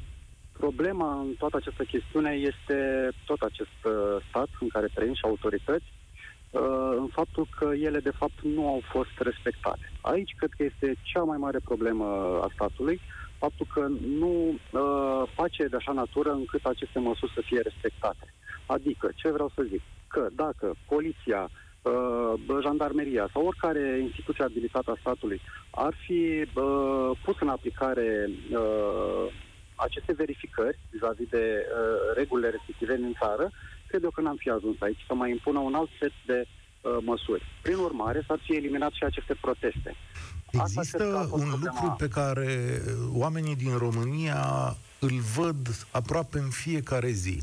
problema în toată această chestiune este tot acest uh, stat în care trăim și autorități, uh, în faptul că ele de fapt nu au fost respectate. Aici cred că este cea mai mare problemă a statului, faptul că nu uh, face de așa natură încât aceste măsuri să fie respectate. Adică, ce vreau să zic? Că dacă poliția, uh, jandarmeria sau oricare instituție abilitată a statului ar fi uh, pus în aplicare uh, aceste verificări vis-a-vis de uh, regulile restrictive în țară, cred eu că n-am fi ajuns aici să mai impună un alt set de uh, măsuri. Prin urmare, s-ar fi eliminat și aceste proteste. Asta cred că a Există fost un problema. lucru pe care oamenii din România îl văd aproape în fiecare zi.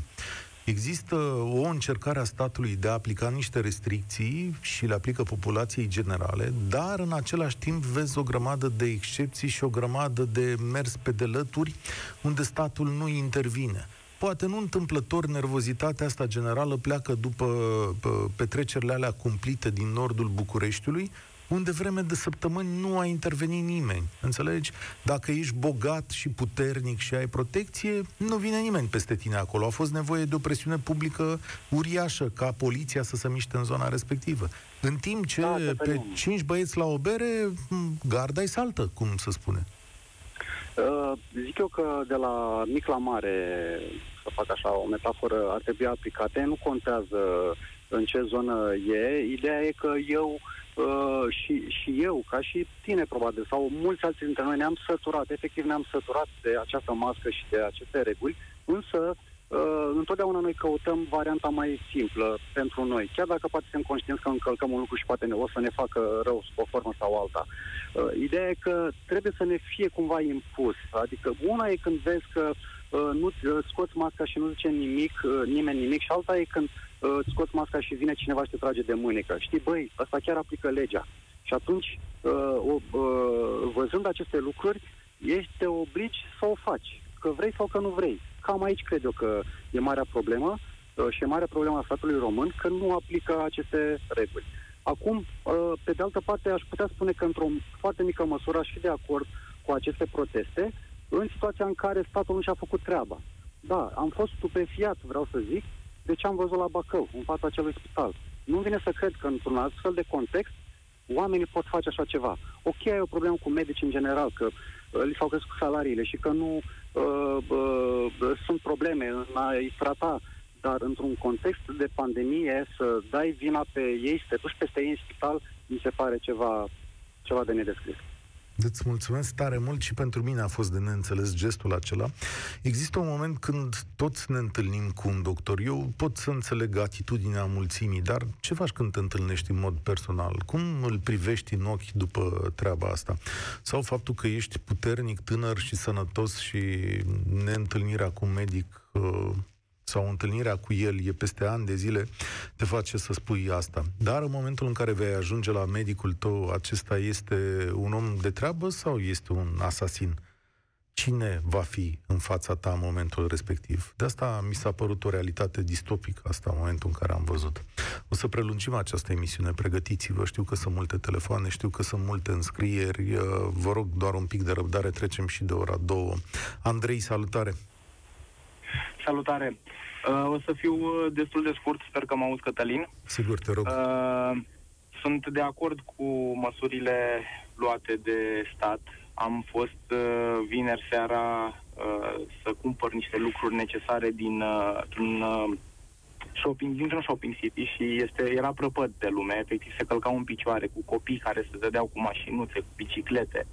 Există o încercare a statului de a aplica niște restricții și le aplică populației generale, dar în același timp vezi o grămadă de excepții și o grămadă de mers pe delături unde statul nu intervine. Poate nu întâmplător nervozitatea asta generală pleacă după pă, petrecerile alea cumplite din nordul Bucureștiului, unde vreme de săptămâni nu a intervenit nimeni. Înțelegi? Dacă ești bogat și puternic și ai protecție, nu vine nimeni peste tine acolo. A fost nevoie de o presiune publică uriașă ca poliția să se miște în zona respectivă. În timp ce Da, pe Cătălin. cinci băieți la o bere, m, garda-i saltă, cum se spune. Uh, zic eu că de la mic la mare, să fac așa o metaforă, ar trebui aplicate. Nu contează în ce zonă e. Ideea e că eu uh, și, și eu, ca și tine probabil, sau mulți alții dintre noi ne-am săturat, efectiv ne-am săturat de această mască și de aceste reguli, însă uh, întotdeauna noi căutăm varianta mai simplă pentru noi, chiar dacă poate suntem conștienți că încălcăm un lucru și poate ne, o să ne facă rău sub o formă sau alta. Uh, ideea e că trebuie să ne fie cumva impus. Adică una e când vezi că uh, nu uh, scoți masca și nu zice nimic, uh, nimeni nimic și alta e când uh, îți scoți masca și vine cineva și te trage de mânecă. Știi, băi, ăsta chiar aplică legea. Și atunci, uh, o, uh, văzând aceste lucruri, ești te obligi să o faci, că vrei sau că nu vrei. Cam aici cred eu că e marea problemă uh, și e marea problemă a statului român că nu aplică aceste reguli. Acum, uh, pe de altă parte, aș putea spune că într-o foarte mică măsură aș fi de acord cu aceste proteste în situația în care statul nu și-a făcut treaba. Da, am fost stupefiat, vreau să zic, de ce am văzut la Bacău, în fața acelui spital. Nu vine să cred că într-un astfel de context oamenii pot face așa ceva. Ok, ai o problemă cu medici în general, că uh, li s-au crescut salariile și că nu uh, uh, sunt probleme în a-i trata, dar într-un context de pandemie să dai vina pe ei, să te duci peste ei în spital, mi se pare ceva, ceva de nedescris. Îți mulțumesc tare mult și pentru mine a fost de neînțeles gestul acela. Există un moment când toți ne întâlnim cu un doctor. Eu pot să înțeleg atitudinea mulțimii, dar ce faci când te întâlnești în mod personal? Cum îl privești în ochi după treaba asta? Sau faptul că ești puternic, tânăr și sănătos și neîntâlnirea cu un medic uh, sau întâlnirea cu el e peste ani de zile, te face să spui asta. Dar în momentul în care vei ajunge la medicul tău, acesta este un om de treabă sau este un asasin? Cine va fi în fața ta în momentul respectiv? De asta mi s-a părut o realitate distopică asta în momentul în care am văzut. O să prelungim această emisiune, pregătiți-vă, știu că sunt multe telefoane, știu că sunt multe înscrieri, vă rog doar un pic de răbdare, trecem și de ora două. Andrei, salutare! Salutare! Uh, o să fiu uh, destul de scurt, sper că mă auzi, Cătălin. Sigur, te rog. Uh, sunt de acord cu măsurile luate de stat. Am fost uh, vineri seara uh, să cumpăr niște lucruri necesare din uh, un uh, shopping, dintr-un shopping city și este, era prăpăd de lume, efectiv se călcau în picioare cu copii care se dădeau cu mașinuțe, cu biciclete.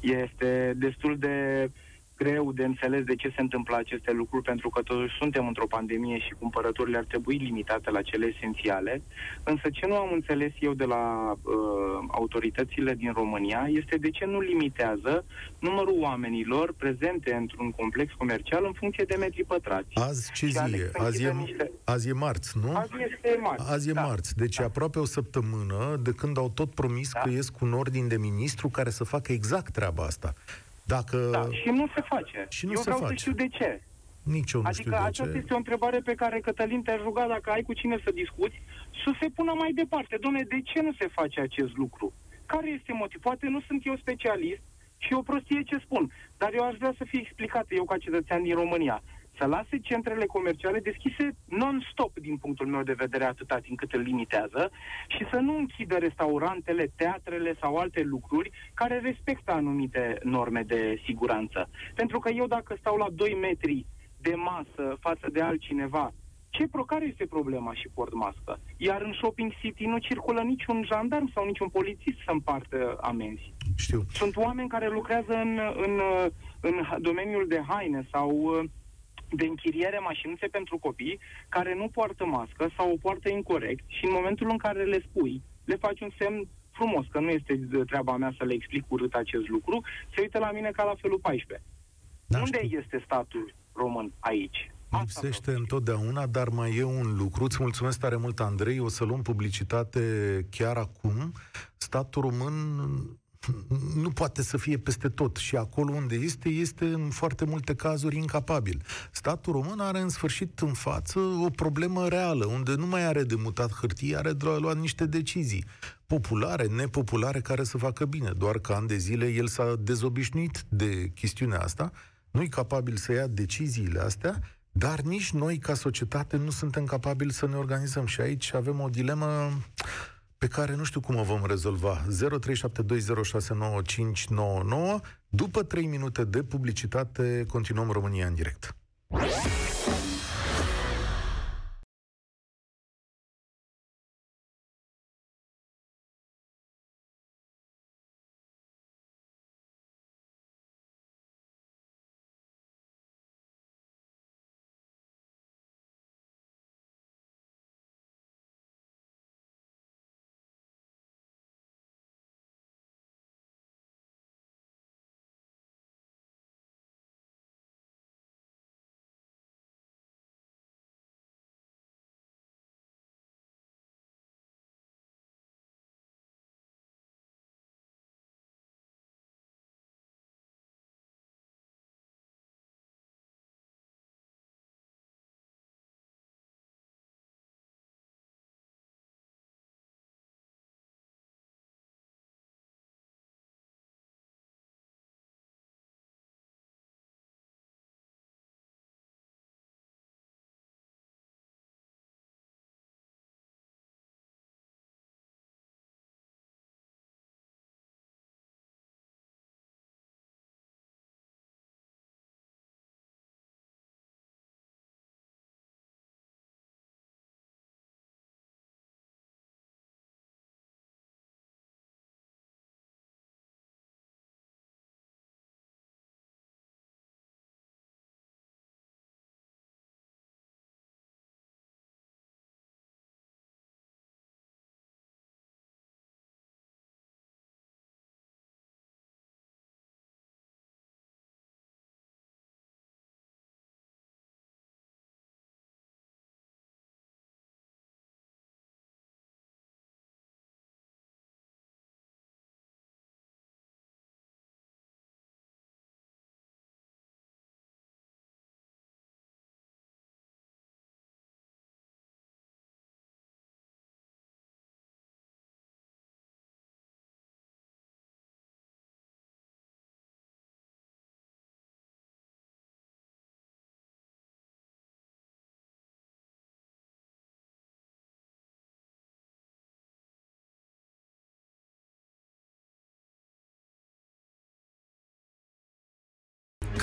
Este destul de greu de înțeles de ce se întâmplă aceste lucruri, pentru că totuși suntem într-o pandemie și cumpărăturile ar trebui limitate la cele esențiale. Însă ce nu am înțeles eu de la uh, autoritățile din România este de ce nu limitează numărul oamenilor prezente într-un complex comercial în funcție de metri pătrați. Azi ce Și zi Alex e? închide Azi e, niște- azi e marți, nu? Azi este marți. Azi e da. marți, deci Da. aproape o săptămână de când au tot promis Da. că ies cu un ordin de ministru care să facă exact treaba asta. Dacă Da, și nu se face. Și nu Eu se vreau face. să știu de ce. nici eu nu adică știu de aceasta ce. este o întrebare pe care, Cătălin, te-aș ruga dacă ai cu cine să discuți, să se pună mai departe. Domne, de ce nu se face acest lucru? Care este motiv? Poate nu sunt eu specialist și e o prostie ce spun, dar eu aș vrea să fie explicată eu ca cetățean din România. Să lase centrele comerciale deschise non-stop din punctul meu de vedere atâta timp cât îl limitează și să nu închidă restaurantele, teatrele sau alte lucruri care respectă anumite norme de siguranță. Pentru că eu dacă stau la 2 metri de masă față de altcineva, ce pro, care este problema și port mască? Iar în shopping city nu circulă niciun jandarm sau niciun polițist să împartă amenzi. Știu. Sunt oameni care lucrează în, în, în domeniul de haine sau uh, de închiriere mașinuțe pentru copii care nu poartă mască sau o poartă incorrect și în momentul în care le spui, le faci un semn frumos, că nu este treaba mea să le explic urât acest lucru, se uită la mine ca la felul 14. Da, Unde știu. este statul român aici? Asta Lipsește vreau să știu. întotdeauna, dar mai e un lucru. Îți mulțumesc tare mult, Andrei. O să luăm publicitate chiar acum. Statul român nu poate să fie peste tot și acolo unde este, este în foarte multe cazuri incapabil. Statul român are în sfârșit în față o problemă reală, unde nu mai are de mutat hârtie, are de luat niște decizii populare, nepopulare, care să facă bine. Doar că ani de zile el s-a dezobișnuit de chestiunea asta, nu e capabil să ia deciziile astea, dar nici noi, ca societate, nu suntem capabili să ne organizăm. Și aici avem o dilemă pe care nu știu cum o vom rezolva. 0372069599 După 3 minute de publicitate, continuăm România în direct.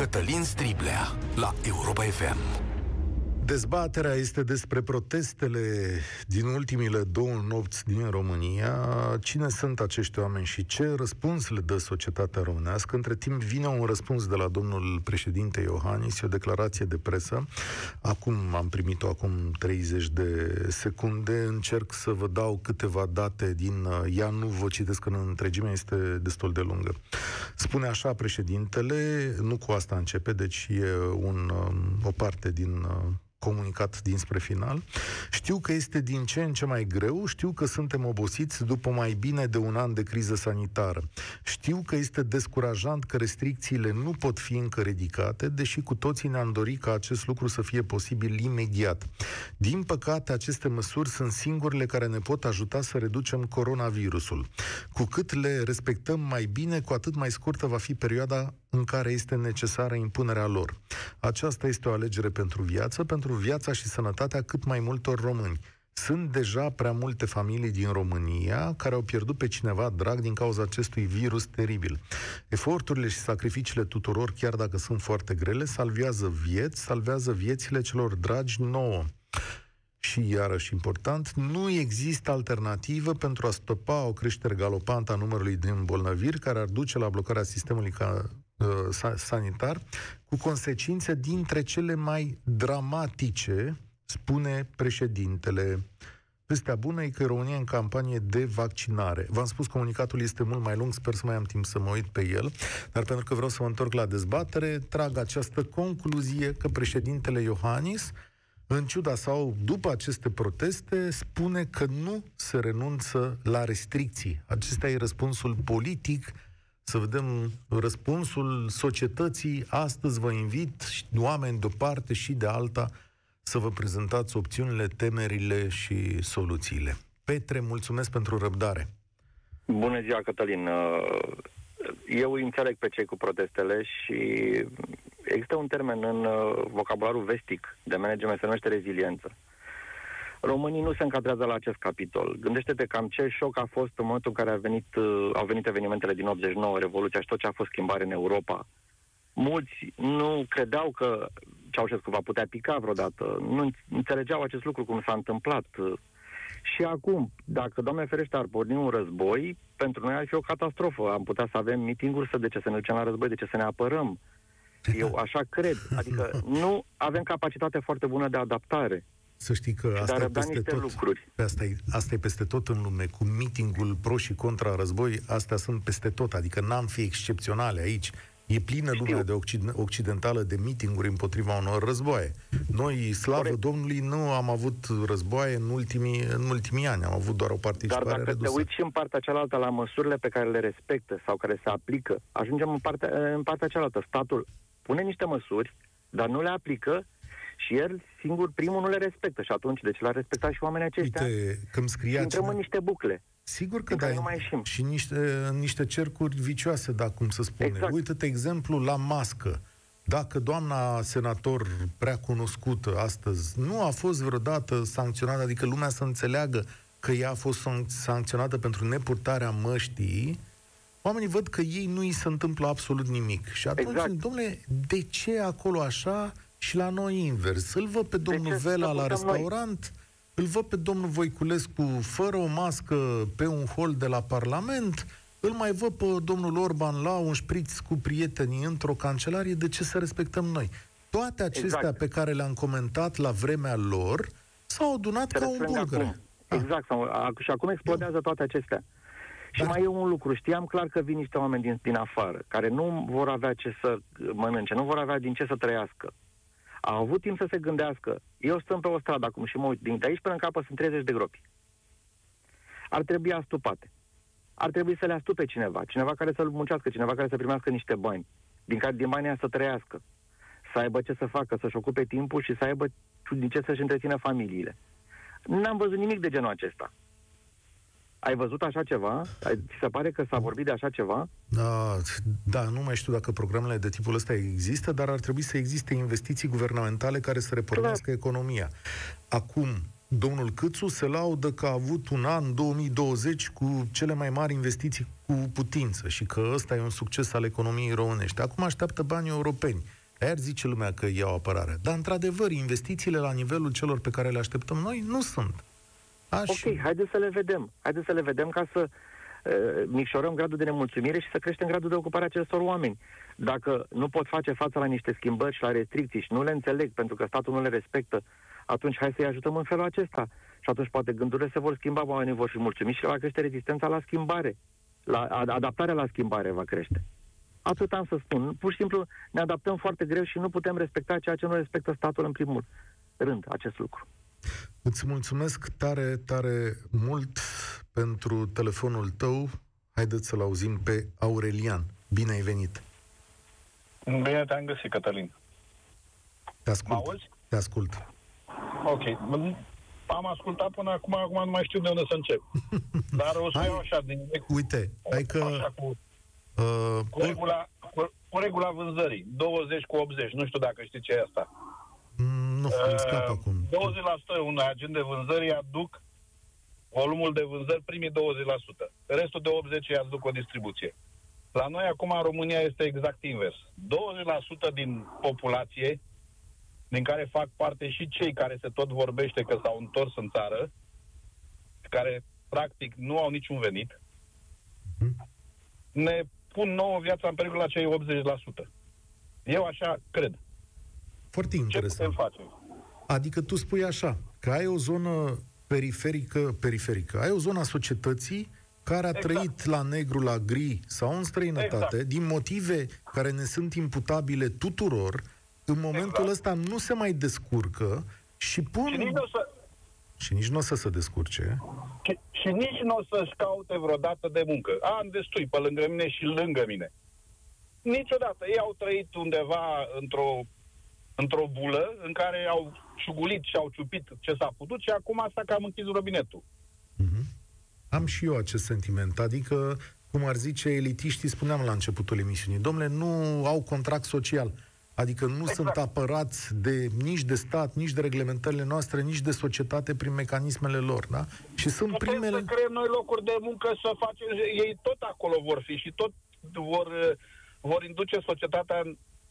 Cătălin Striblea la Europa FM. Dezbaterea este despre protestele din ultimile două nopți din România. Cine sunt acești oameni și ce răspuns le dă societatea românească? Între timp vine un răspuns de la domnul președinte Iohannis, o declarație de presă. Acum am primit-o acum 30 de secunde. Încerc să vă dau câteva date din ea, nu vă citesc în întregime, este destul de lungă. Spune așa președintele, nu cu asta începe, deci e un, o parte din comunicat dinspre final. Știu că este din ce în ce mai greu, știu că suntem obosiți după mai bine de un an de criză sanitară. Știu că este descurajant că restricțiile nu pot fi încă ridicate, deși cu toții ne-am dorit ca acest lucru să fie posibil imediat. Din păcate, aceste măsuri sunt singurele care ne pot ajuta să reducem coronavirusul. Cu cât le respectăm mai bine, cu atât mai scurtă va fi perioada în care este necesară impunerea lor. Aceasta este o alegere pentru viață, pentru viața și sănătatea cât mai multor români. Sunt deja prea multe familii din România care au pierdut pe cineva drag din cauza acestui virus teribil. Eforturile și sacrificiile tuturor, chiar dacă sunt foarte grele, salvează vieți, salvează viețile celor dragi nouă. Și iarăși important, nu există alternativă pentru a stopa o creștere galopantă a numărului de îmbolnăviri care ar duce la blocarea sistemului ca, uh, sanitar, cu consecințe dintre cele mai dramatice, spune președintele. Vestea bună e că România în campanie de vaccinare. V-am spus, comunicatul este mult mai lung, sper să mai am timp să mă uit pe el, dar pentru că vreau să mă întorc la dezbatere, trag această concluzie că președintele Iohannis în ciuda sau după aceste proteste, spune că nu se renunță la restricții. Acesta e răspunsul politic să vedem răspunsul societății. Astăzi vă invit, oameni de o parte și de alta, să vă prezentați opțiunile, temerile și soluțiile. Petre, mulțumesc pentru răbdare. Bună ziua, Cătălin. Uh, eu îi înțeleg pe cei cu protestele și există un termen în uh, vocabularul vestic de management, se numește reziliență. Românii nu se încadrează la acest capitol. Gândește-te cam ce șoc a fost în momentul în care a venit, uh, au venit evenimentele din 89, Revoluția și tot ce a fost schimbare în Europa. Mulți nu credeau că Ceaușescu va putea pica vreodată. Nu înțelegeau acest lucru cum s-a întâmplat. Și acum, dacă, Doamne ferește, ar porni un război, pentru noi ar fi o catastrofă. Am putea să avem mitinguri să de ce să ne ducem la război, de ce să ne apărăm. Eu așa cred. Adică nu avem capacitate foarte bună de adaptare. Să știi că asta e peste tot. Lucruri. Asta e, asta e peste tot în lume. Cu mitingul pro și contra război, astea sunt peste tot. Adică n-am fi excepționale aici. E plină Știu. lumea de occid- occidentală de mitinguri împotriva unor războaie. Noi, slavă Corect. Domnului, nu am avut războaie în ultimii, în ultimii ani. Am avut doar o participare Dar dacă redusă. te uiți și în partea cealaltă la măsurile pe care le respectă sau care se aplică, ajungem în partea, în partea cealaltă. Statul pune niște măsuri, dar nu le aplică și el singur, primul, nu le respectă. Și atunci, de ce l-a respectat și oamenii aceștia? Uite, când scria Intrăm cine... în niște bucle. Sigur că da, nu mai ieșim. și niște, niște cercuri vicioase, da, cum să spune. Exact. Uite-te exemplu la mască. Dacă doamna senator prea cunoscută astăzi nu a fost vreodată sancționată, adică lumea să înțeleagă că ea a fost sancționată pentru nepurtarea măștii, oamenii văd că ei nu îi se întâmplă absolut nimic. Și atunci, exact. domnule, de ce acolo așa și la noi invers? Îl văd pe domnul Vela la restaurant, noi? îl văd pe domnul Voiculescu fără o mască pe un hol de la Parlament, îl mai văd pe domnul Orban la un șpriț cu prietenii într-o cancelarie, de ce să respectăm noi? Toate acestea exact. pe care le-am comentat la vremea lor s-au adunat Se ca un bulgăre. Ah. Exact, și acum explodează toate acestea. Și da. mai e un lucru, știam clar că vin niște oameni din, din afară, care nu vor avea ce să mănânce, nu vor avea din ce să trăiască au avut timp să se gândească. Eu stăm pe o stradă acum și mă uit, din aici până în capă sunt 30 de gropi. Ar trebui astupate. Ar trebui să le astupe cineva, cineva care să-l muncească, cineva care să primească niște bani, din care din banii să trăiască, să aibă ce să facă, să-și ocupe timpul și să aibă din ce să-și întrețină familiile. N-am văzut nimic de genul acesta. Ai văzut așa ceva? Ți se pare că s-a vorbit de așa ceva? Da, da, nu mai știu dacă programele de tipul ăsta există, dar ar trebui să existe investiții guvernamentale care să repornească Clar. economia. Acum, domnul Câțu se laudă că a avut un an 2020 cu cele mai mari investiții cu putință și că ăsta e un succes al economiei românești. Acum așteaptă banii europeni. Aia zice lumea că iau apărare. Dar, într-adevăr, investițiile la nivelul celor pe care le așteptăm noi nu sunt. Aș... Ok, haideți să le vedem. Haideți să le vedem ca să uh, micșorăm gradul de nemulțumire și să creștem gradul de ocupare a acestor oameni. Dacă nu pot face față la niște schimbări și la restricții și nu le înțeleg pentru că statul nu le respectă, atunci hai să-i ajutăm în felul acesta. Și atunci poate gândurile se vor schimba, oamenii vor fi mulțumiți și va crește rezistența la schimbare. La, adaptarea la schimbare va crește. Atât am să spun. Pur și simplu ne adaptăm foarte greu și nu putem respecta ceea ce nu respectă statul în primul rând, acest lucru. Îți mulțumesc tare, tare mult pentru telefonul tău. Haideți să-l auzim pe Aurelian. Bine ai venit! Bine te-am găsit, Cătălin. Te ascult. Mă Te ascult. Ok. Am ascultat până acum, acum nu mai știu de unde să încep. Dar o să hai, iau așa din... Uite, hai că... Așa, cu, uh, cu, regula, cu, cu regula vânzării. 20 cu 80. Nu știu dacă știi ce e asta. Mm, nu, uh, scap acum. 20% un agent de vânzări aduc volumul de vânzări, primii 20%. Restul de 80% îi aduc o distribuție. La noi acum în România este exact invers. 20% din populație, din care fac parte și cei care se tot vorbește că s-au întors în țară, care practic nu au niciun venit, uh-huh. ne pun nouă viața în pericol la cei 80%. Eu așa cred. Foarte interesant. Ce putem face? Adică tu spui așa, că ai o zonă periferică, periferică, ai o zonă a societății care a exact. trăit la negru, la gri sau în străinătate, exact. din motive care ne sunt imputabile tuturor, în momentul exact. ăsta nu se mai descurcă și pun... Și nici nu o să... Și nici nu o să se descurce. și, și nici nu o să-și caute vreodată de muncă. Am destui pe lângă mine și lângă mine. Niciodată. Ei au trăit undeva într-o, într-o bulă în care au șugulit și au ciupit ce s-a putut și acum asta că am închis robinetul. Mm-hmm. Am și eu acest sentiment. Adică, cum ar zice elitiștii, spuneam la începutul emisiunii, domnule, nu au contract social. Adică nu exact. sunt apărați de, nici de stat, nici de reglementările noastre, nici de societate prin mecanismele lor, da? Și sunt Putem primele... să creăm noi locuri de muncă, să facem... Ei tot acolo vor fi și tot vor, vor induce societatea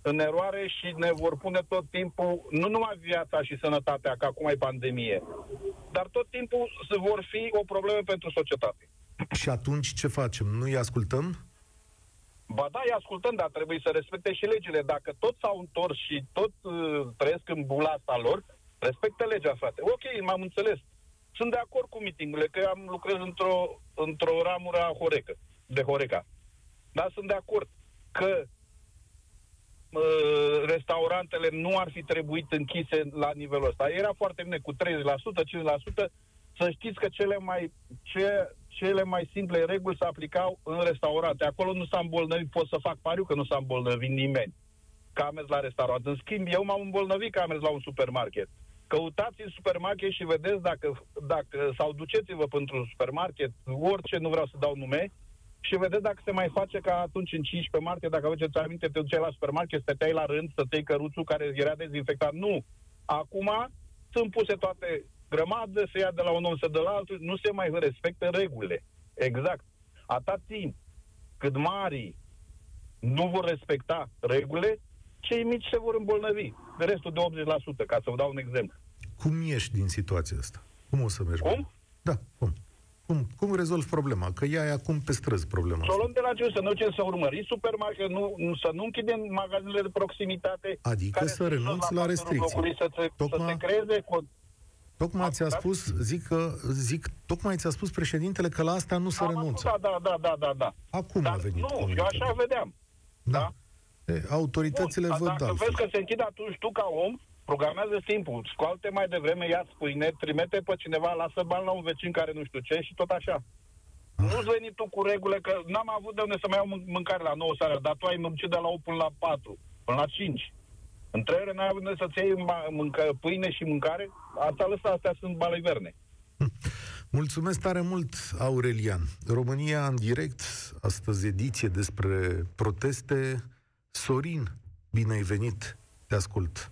în, în eroare și ne vor pune tot timpul, nu numai viața și sănătatea, că acum e pandemie, dar tot timpul să vor fi o problemă pentru societate. Și atunci ce facem? Nu îi ascultăm? Ba da, îi ascultăm, dar trebuie să respecte și legile. Dacă tot s-au întors și tot uh, trăiesc în bula asta lor, respectă legea, frate. Ok, m-am înțeles. Sunt de acord cu mitingurile, că am lucrez într-o, într-o ramură a Horeca, de Horeca. Dar sunt de acord că uh, restaurantele nu ar fi trebuit închise la nivelul ăsta. Era foarte bine cu 30%, 50%. Să știți că cele mai, ce, cele mai simple reguli se aplicau în restaurante. Acolo nu s-a îmbolnăvit, pot să fac pariu că nu s-a îmbolnăvit nimeni că am mers la restaurant. În schimb, eu m-am îmbolnăvit că am mers la un supermarket. Căutați în supermarket și vedeți dacă, dacă sau duceți-vă pentru un supermarket, orice, nu vreau să dau nume, și vedeți dacă se mai face ca atunci în 15 martie, dacă aveți aminte, te duceai la supermarket, stăteai la rând să tei căruțul care era dezinfectat. Nu. Acum sunt puse toate grămadă, se ia de la un om, să de la altul, nu se mai respectă regulile. Exact. Atât timp cât marii nu vor respecta regulile, cei mici se vor îmbolnăvi. De restul de 80%, ca să vă dau un exemplu. Cum ieși din situația asta? Cum o să mergi? Cum? Da, cum? Cum, cum rezolvi problema? Că ea e acum pe străzi problema Să o luăm de la ce să nu ce să urmări supermarket, nu, nu, să nu închidem magazinele de proximitate. Adică care să renunți la restricții. Locului, să, se, Tocmai- să se creeze cu, Tocmai ți-a spus, zic că, zic, tocmai ți-a spus președintele că la asta nu se Am renunță. Da, da, da, da, da, da. Acum Dar a venit nu, eu comunicarea. așa vedeam. Da. E, autoritățile Bun, văd dacă altfel. vezi că se închide atunci tu ca om, programează timpul, scoate mai devreme, ia pâine, trimite pe cineva, lasă bani la un vecin care nu știu ce și tot așa. Nu-ți veni tu cu regulă, că n-am avut de unde să mai iau mân- mâncare la 9 seara, dar tu ai muncit de la 8 până la 4, până la 5. În trei ore n-ai avut de unde să-ți iei ma- mâncă, pâine și mâncare, asta lăsa, astea sunt baliverne. Mulțumesc tare mult, Aurelian. România în direct, astăzi ediție despre proteste. Sorin, bine ai venit, te ascult.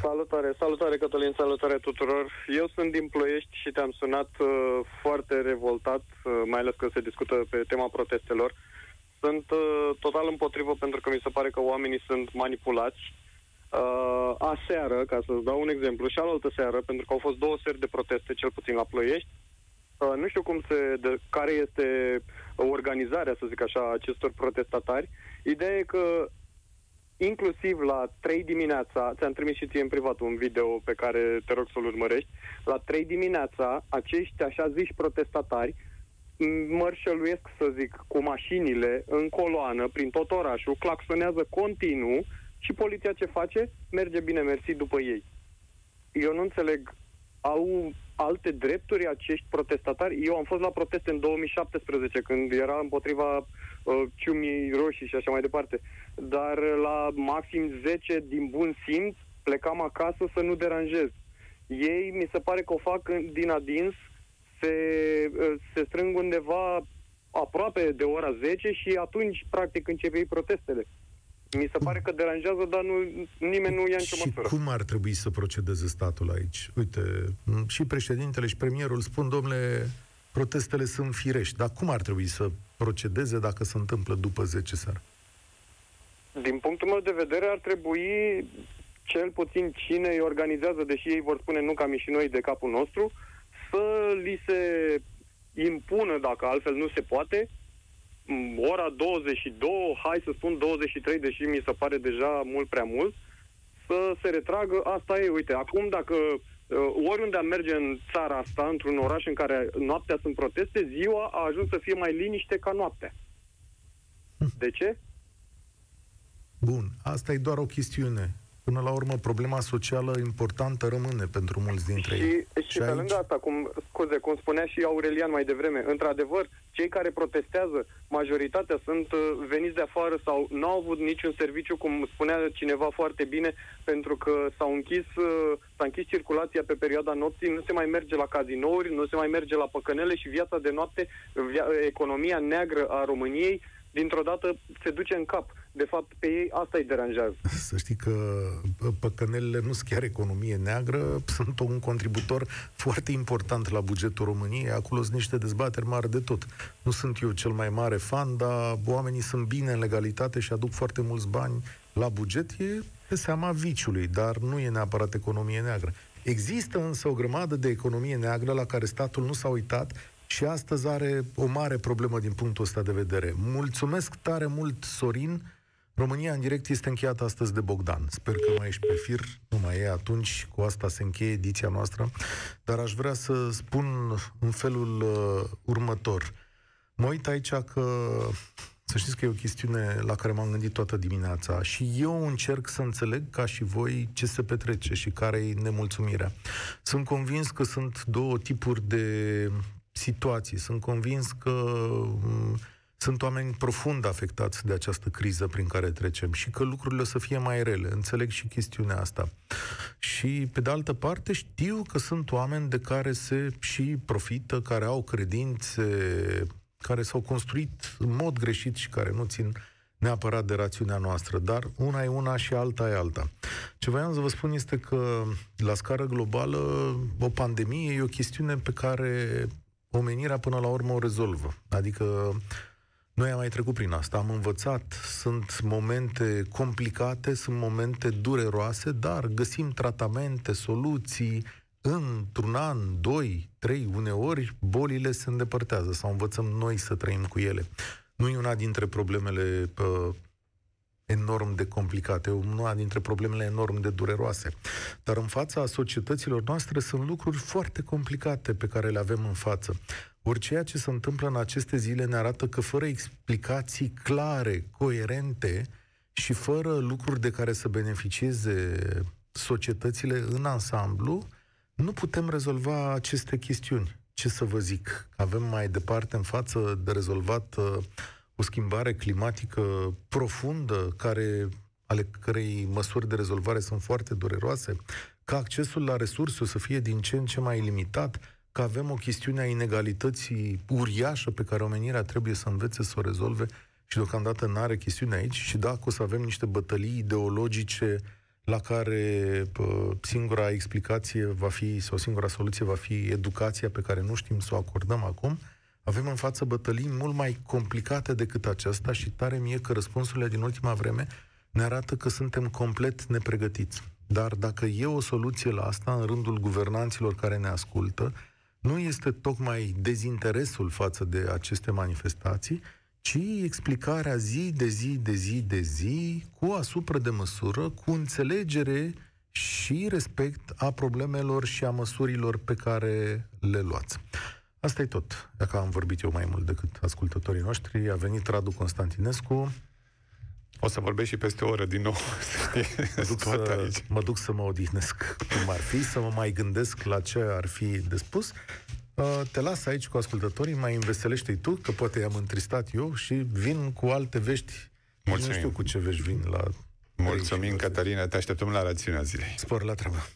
Salutare, salutare Cătălin, salutare tuturor. Eu sunt din Ploiești și te-am sunat uh, foarte revoltat, uh, mai ales că se discută pe tema protestelor. Sunt uh, total împotrivă pentru că mi se pare că oamenii sunt manipulați. Uh, aseară, ca să-ți dau un exemplu, și șalaltă seară, pentru că au fost două seri de proteste, cel puțin la Ploiești, Uh, nu știu cum se, de, care este organizarea, să zic așa, a acestor protestatari. Ideea e că inclusiv la 3 dimineața, ți-am trimis și ție în privat un video pe care te rog să-l urmărești, la 3 dimineața, acești așa ziși protestatari m- mărșăluiesc, să zic, cu mașinile în coloană prin tot orașul, claxonează continuu și poliția ce face? Merge bine mersi după ei. Eu nu înțeleg, au alte drepturi acești protestatari? Eu am fost la proteste în 2017, când era împotriva uh, ciumii roșii și așa mai departe. Dar la maxim 10 din bun simț plecam acasă să nu deranjez. Ei mi se pare că o fac în- din adins, se, uh, se strâng undeva aproape de ora 10 și atunci practic începe ei protestele. Mi se pare că deranjează, dar nu, nimeni nu ia nicio Și măsură. cum ar trebui să procedeze statul aici? Uite, m, și președintele și premierul spun, domnule, protestele sunt firești, dar cum ar trebui să procedeze dacă se întâmplă după 10 seara? Din punctul meu de vedere, ar trebui cel puțin cine îi organizează, deși ei vor spune nu cam și noi de capul nostru, să li se impună, dacă altfel nu se poate, m, ora 22, hai să spun 23, deși mi se pare deja mult prea mult, să se retragă, asta e, uite, acum dacă uh, oriunde am merge în țara asta, într-un oraș în care noaptea sunt proteste, ziua a ajuns să fie mai liniște ca noaptea. De ce? Bun, asta e doar o chestiune până la urmă problema socială importantă rămâne pentru mulți dintre și, ei. Și, și pe aici... lângă asta, cum, scuze, cum spunea și Aurelian mai devreme, într-adevăr, cei care protestează, majoritatea sunt uh, veniți de afară sau nu au avut niciun serviciu, cum spunea cineva foarte bine, pentru că s-au închis, uh, s-a închis circulația pe perioada nopții, nu se mai merge la cazinouri, nu se mai merge la păcănele și viața de noapte, via, economia neagră a României, dintr-o dată se duce în cap. De fapt, pe ei asta îi deranjează. Să știi că păcănelele nu sunt chiar economie neagră, sunt un contributor foarte important la bugetul României. Acolo sunt niște dezbateri mari de tot. Nu sunt eu cel mai mare fan, dar oamenii sunt bine în legalitate și aduc foarte mulți bani la buget. E pe seama viciului, dar nu e neapărat economie neagră. Există însă o grămadă de economie neagră la care statul nu s-a uitat și astăzi are o mare problemă din punctul ăsta de vedere. Mulțumesc tare mult, Sorin. România în direct este încheiată astăzi de Bogdan. Sper că mai ești pe fir, nu mai e atunci, cu asta se încheie ediția noastră, dar aș vrea să spun în felul uh, următor. Mă uit aici că să știți că e o chestiune la care m-am gândit toată dimineața și eu încerc să înțeleg ca și voi ce se petrece și care e nemulțumirea. Sunt convins că sunt două tipuri de situații. Sunt convins că mm, sunt oameni profund afectați de această criză prin care trecem și că lucrurile o să fie mai rele. Înțeleg și chestiunea asta. Și, pe de altă parte, știu că sunt oameni de care se și profită, care au credințe, care s-au construit în mod greșit și care nu țin neapărat de rațiunea noastră, dar una e una și alta e alta. Ce voiam să vă spun este că, la scară globală, o pandemie e o chestiune pe care omenirea până la urmă o rezolvă. Adică noi am mai trecut prin asta, am învățat, sunt momente complicate, sunt momente dureroase, dar găsim tratamente, soluții, într-un an, doi, trei, uneori, bolile se îndepărtează sau învățăm noi să trăim cu ele. Nu e una dintre problemele pă, enorm de complicate, una dintre problemele enorm de dureroase. Dar în fața societăților noastre sunt lucruri foarte complicate pe care le avem în față. Ori ceea ce se întâmplă în aceste zile ne arată că fără explicații clare, coerente și fără lucruri de care să beneficieze societățile în ansamblu, nu putem rezolva aceste chestiuni. Ce să vă zic? Avem mai departe în față de rezolvat uh, o schimbare climatică profundă, care, ale cărei măsuri de rezolvare sunt foarte dureroase, că accesul la resurse o să fie din ce în ce mai limitat, că avem o chestiune a inegalității uriașă pe care omenirea trebuie să învețe să o rezolve? Și deocamdată nu are chestiune aici? Și dacă o să avem niște bătălii ideologice la care pă, singura explicație va fi, sau singura soluție va fi educația pe care nu știm să o acordăm acum, avem în față bătălii mult mai complicate decât aceasta și tare mie că răspunsurile din ultima vreme ne arată că suntem complet nepregătiți. Dar dacă e o soluție la asta în rândul guvernanților care ne ascultă, nu este tocmai dezinteresul față de aceste manifestații, ci explicarea zi de zi de zi de zi, cu asupra de măsură, cu înțelegere și respect a problemelor și a măsurilor pe care le luați. Asta e tot. Dacă am vorbit eu mai mult decât ascultătorii noștri, a venit Radu Constantinescu. O să vorbesc și peste o oră din nou. mă, duc să, aici. mă duc să mă odihnesc cum ar fi, să mă mai gândesc la ce ar fi de spus. Uh, te las aici cu ascultătorii, mai înveselește tu, că poate i-am întristat eu și vin cu alte vești. Mulțumim. Nu știu cu ce vești vin la... Mulțumim, Cătălina, te așteptăm la rațiunea zilei. Spor la treabă.